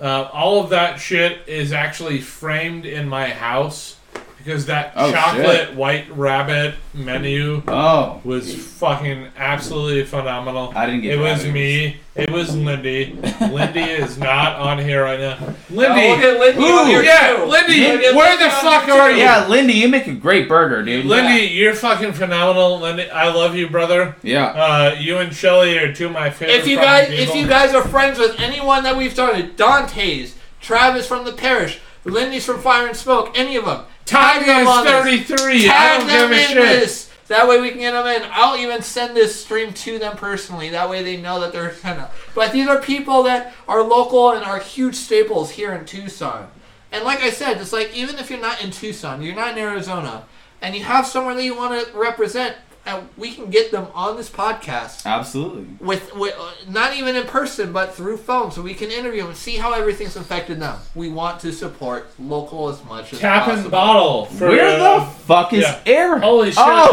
[SPEAKER 1] uh, all of that shit is actually framed in my house because that
[SPEAKER 3] Oh,
[SPEAKER 1] chocolate white rabbit menu
[SPEAKER 3] Oh,
[SPEAKER 1] was fucking absolutely phenomenal.
[SPEAKER 3] I didn't get
[SPEAKER 1] It was me. It was Lindy. Lindy is not on here right now. Lindy.
[SPEAKER 2] we'll Lindy
[SPEAKER 3] Who?
[SPEAKER 1] yeah,
[SPEAKER 2] too.
[SPEAKER 1] Lindy.
[SPEAKER 2] We'll
[SPEAKER 1] Where
[SPEAKER 2] Lindy
[SPEAKER 1] the fuck are you?
[SPEAKER 3] Yeah, Lindy, you make a great burger, dude.
[SPEAKER 1] Lindy, you're fucking phenomenal. Lindy, I love you, brother.
[SPEAKER 3] Yeah.
[SPEAKER 1] Uh, you and Shelly are two of my favorite.
[SPEAKER 2] If you guys
[SPEAKER 1] people.
[SPEAKER 2] if you guys are friends with anyone that we've started, Dante's, Travis from the parish, Lindy's from Fire and Smoke, any of them, tag
[SPEAKER 1] Tanya
[SPEAKER 2] them
[SPEAKER 1] is
[SPEAKER 2] on this.
[SPEAKER 1] 33. I
[SPEAKER 2] Tag
[SPEAKER 1] don't
[SPEAKER 2] them
[SPEAKER 1] give a
[SPEAKER 2] in
[SPEAKER 1] shit.
[SPEAKER 2] this. That way we can get them in. I'll even send this stream to them personally. That way they know that they're <laughs> kind of. But these are people that are local and are huge staples here in Tucson. And like I said, it's like even if you're not in Tucson, you're not in Arizona, and you have somewhere that you want to represent, and we can get them on this podcast
[SPEAKER 3] Absolutely.
[SPEAKER 2] with, with uh, not even in person, but through phone, so we can interview them and see how everything's affected them. We want to support local as much as
[SPEAKER 1] Cap
[SPEAKER 2] possible.
[SPEAKER 1] and bottle. For,
[SPEAKER 3] Where
[SPEAKER 1] uh,
[SPEAKER 3] the fuck is
[SPEAKER 1] yeah.
[SPEAKER 3] Aaron?
[SPEAKER 1] Holy shit.
[SPEAKER 3] Oh,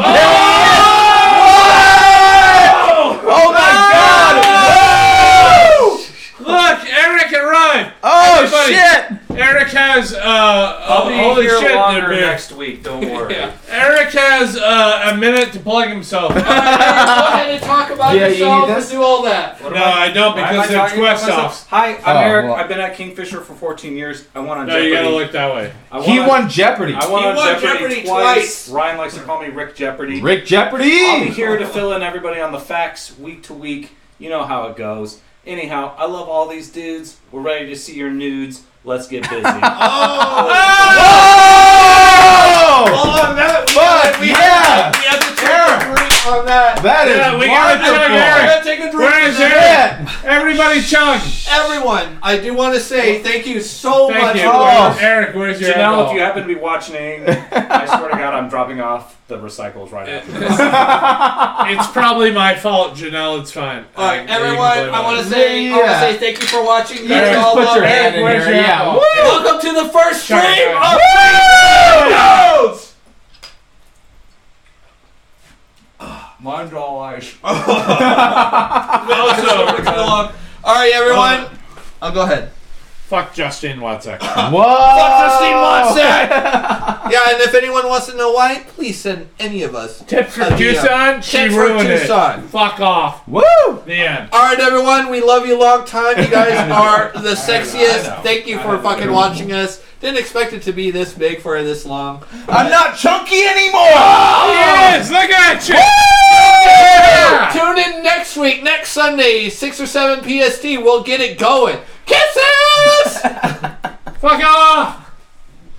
[SPEAKER 3] Oh my god!
[SPEAKER 1] Look, Eric arrived.
[SPEAKER 3] Oh
[SPEAKER 1] Everybody.
[SPEAKER 3] shit!
[SPEAKER 1] Eric has uh
[SPEAKER 7] I'll be
[SPEAKER 1] holy
[SPEAKER 7] here
[SPEAKER 1] shit in
[SPEAKER 7] longer
[SPEAKER 1] their beer.
[SPEAKER 7] next week. Don't worry.
[SPEAKER 2] Yeah.
[SPEAKER 1] Eric has uh, a minute to plug himself. no,
[SPEAKER 2] Go ahead and talk about
[SPEAKER 3] Yeah, you
[SPEAKER 2] yourself
[SPEAKER 3] need
[SPEAKER 2] and
[SPEAKER 3] this?
[SPEAKER 2] do all that.
[SPEAKER 7] What am I-
[SPEAKER 1] I don't
[SPEAKER 7] why am I
[SPEAKER 1] because they're
[SPEAKER 7] talking about
[SPEAKER 1] twist
[SPEAKER 7] myself?
[SPEAKER 1] offs.
[SPEAKER 7] Hi, I'm
[SPEAKER 3] Oh,
[SPEAKER 7] Eric.
[SPEAKER 3] well.
[SPEAKER 7] I've been at Kingfisher for 14 years. I won on
[SPEAKER 1] No,
[SPEAKER 7] Jeopardy.
[SPEAKER 1] you gotta look that way.
[SPEAKER 7] I won
[SPEAKER 3] He
[SPEAKER 7] on-
[SPEAKER 3] won Jeopardy.
[SPEAKER 7] I won
[SPEAKER 2] He
[SPEAKER 7] on
[SPEAKER 2] won
[SPEAKER 7] Jeopardy,
[SPEAKER 2] Jeopardy
[SPEAKER 7] twice.
[SPEAKER 2] twice.
[SPEAKER 7] Ryan likes to call me Rick Jeopardy.
[SPEAKER 3] Rick Jeopardy.
[SPEAKER 7] I'll be here to fill in everybody on the facts week to week. You know how it goes. Anyhow, I love all these dudes. We're ready to see your nudes. Let's get busy. <laughs>
[SPEAKER 3] Oh!
[SPEAKER 2] Well, on that, we,
[SPEAKER 3] Fuck,
[SPEAKER 2] we,
[SPEAKER 3] yeah.
[SPEAKER 2] we have to take a break on that.
[SPEAKER 3] That is
[SPEAKER 1] Yeah, we gotta
[SPEAKER 3] wonderful.
[SPEAKER 1] chug
[SPEAKER 2] We're
[SPEAKER 1] Eric.
[SPEAKER 2] gonna take a drink.
[SPEAKER 1] Where
[SPEAKER 2] on
[SPEAKER 1] is
[SPEAKER 2] that.
[SPEAKER 1] Eric? Everybody chug.
[SPEAKER 2] Everyone, I do want to say thank you so
[SPEAKER 1] Thank
[SPEAKER 2] much.
[SPEAKER 1] you.
[SPEAKER 2] for-
[SPEAKER 3] Oh.
[SPEAKER 1] Eric, where's your
[SPEAKER 7] Janelle,
[SPEAKER 1] alcohol?
[SPEAKER 7] if you happen to be watching, I swear to God, I'm dropping off the recycles right after this. <laughs>
[SPEAKER 1] It's probably my fault, Janelle. It's fine.
[SPEAKER 2] All right,
[SPEAKER 1] I- you
[SPEAKER 2] everyone, I want to say, I want to
[SPEAKER 3] Yeah.
[SPEAKER 2] say thank you for watching. You
[SPEAKER 3] Yeah,
[SPEAKER 2] guys
[SPEAKER 3] just
[SPEAKER 2] all
[SPEAKER 3] put
[SPEAKER 2] love
[SPEAKER 3] your
[SPEAKER 2] it.
[SPEAKER 3] hand in
[SPEAKER 1] Where's
[SPEAKER 3] here. Yeah.
[SPEAKER 2] Welcome to the first
[SPEAKER 1] Sorry,
[SPEAKER 2] stream
[SPEAKER 1] guys.
[SPEAKER 2] of
[SPEAKER 7] Mine's all ice.
[SPEAKER 2] Also, all right, everyone. I'll oh, go ahead.
[SPEAKER 1] Fuck Justin Watzek. <laughs>
[SPEAKER 3] Whoa!
[SPEAKER 2] Fuck Justine Watson. <laughs> yeah, and if anyone wants to know why, please send any of us.
[SPEAKER 1] Tips for
[SPEAKER 2] yeah.
[SPEAKER 1] Tucson. She
[SPEAKER 2] Tips for
[SPEAKER 1] ruined
[SPEAKER 2] Tucson.
[SPEAKER 1] it. Fuck off.
[SPEAKER 3] Woo!
[SPEAKER 1] The end.
[SPEAKER 2] All right, everyone. We love you long time. You guys <laughs> are the sexiest. Thank you for fucking watching us. Didn't expect it to be this big for this long.
[SPEAKER 3] I'm not chunky anymore. Oh!
[SPEAKER 1] Yes, look at you. Yeah.
[SPEAKER 2] Tune in next week, next Sunday, 6 or 7 PST. We'll get it going. Kisses! <laughs>
[SPEAKER 1] Fuck off.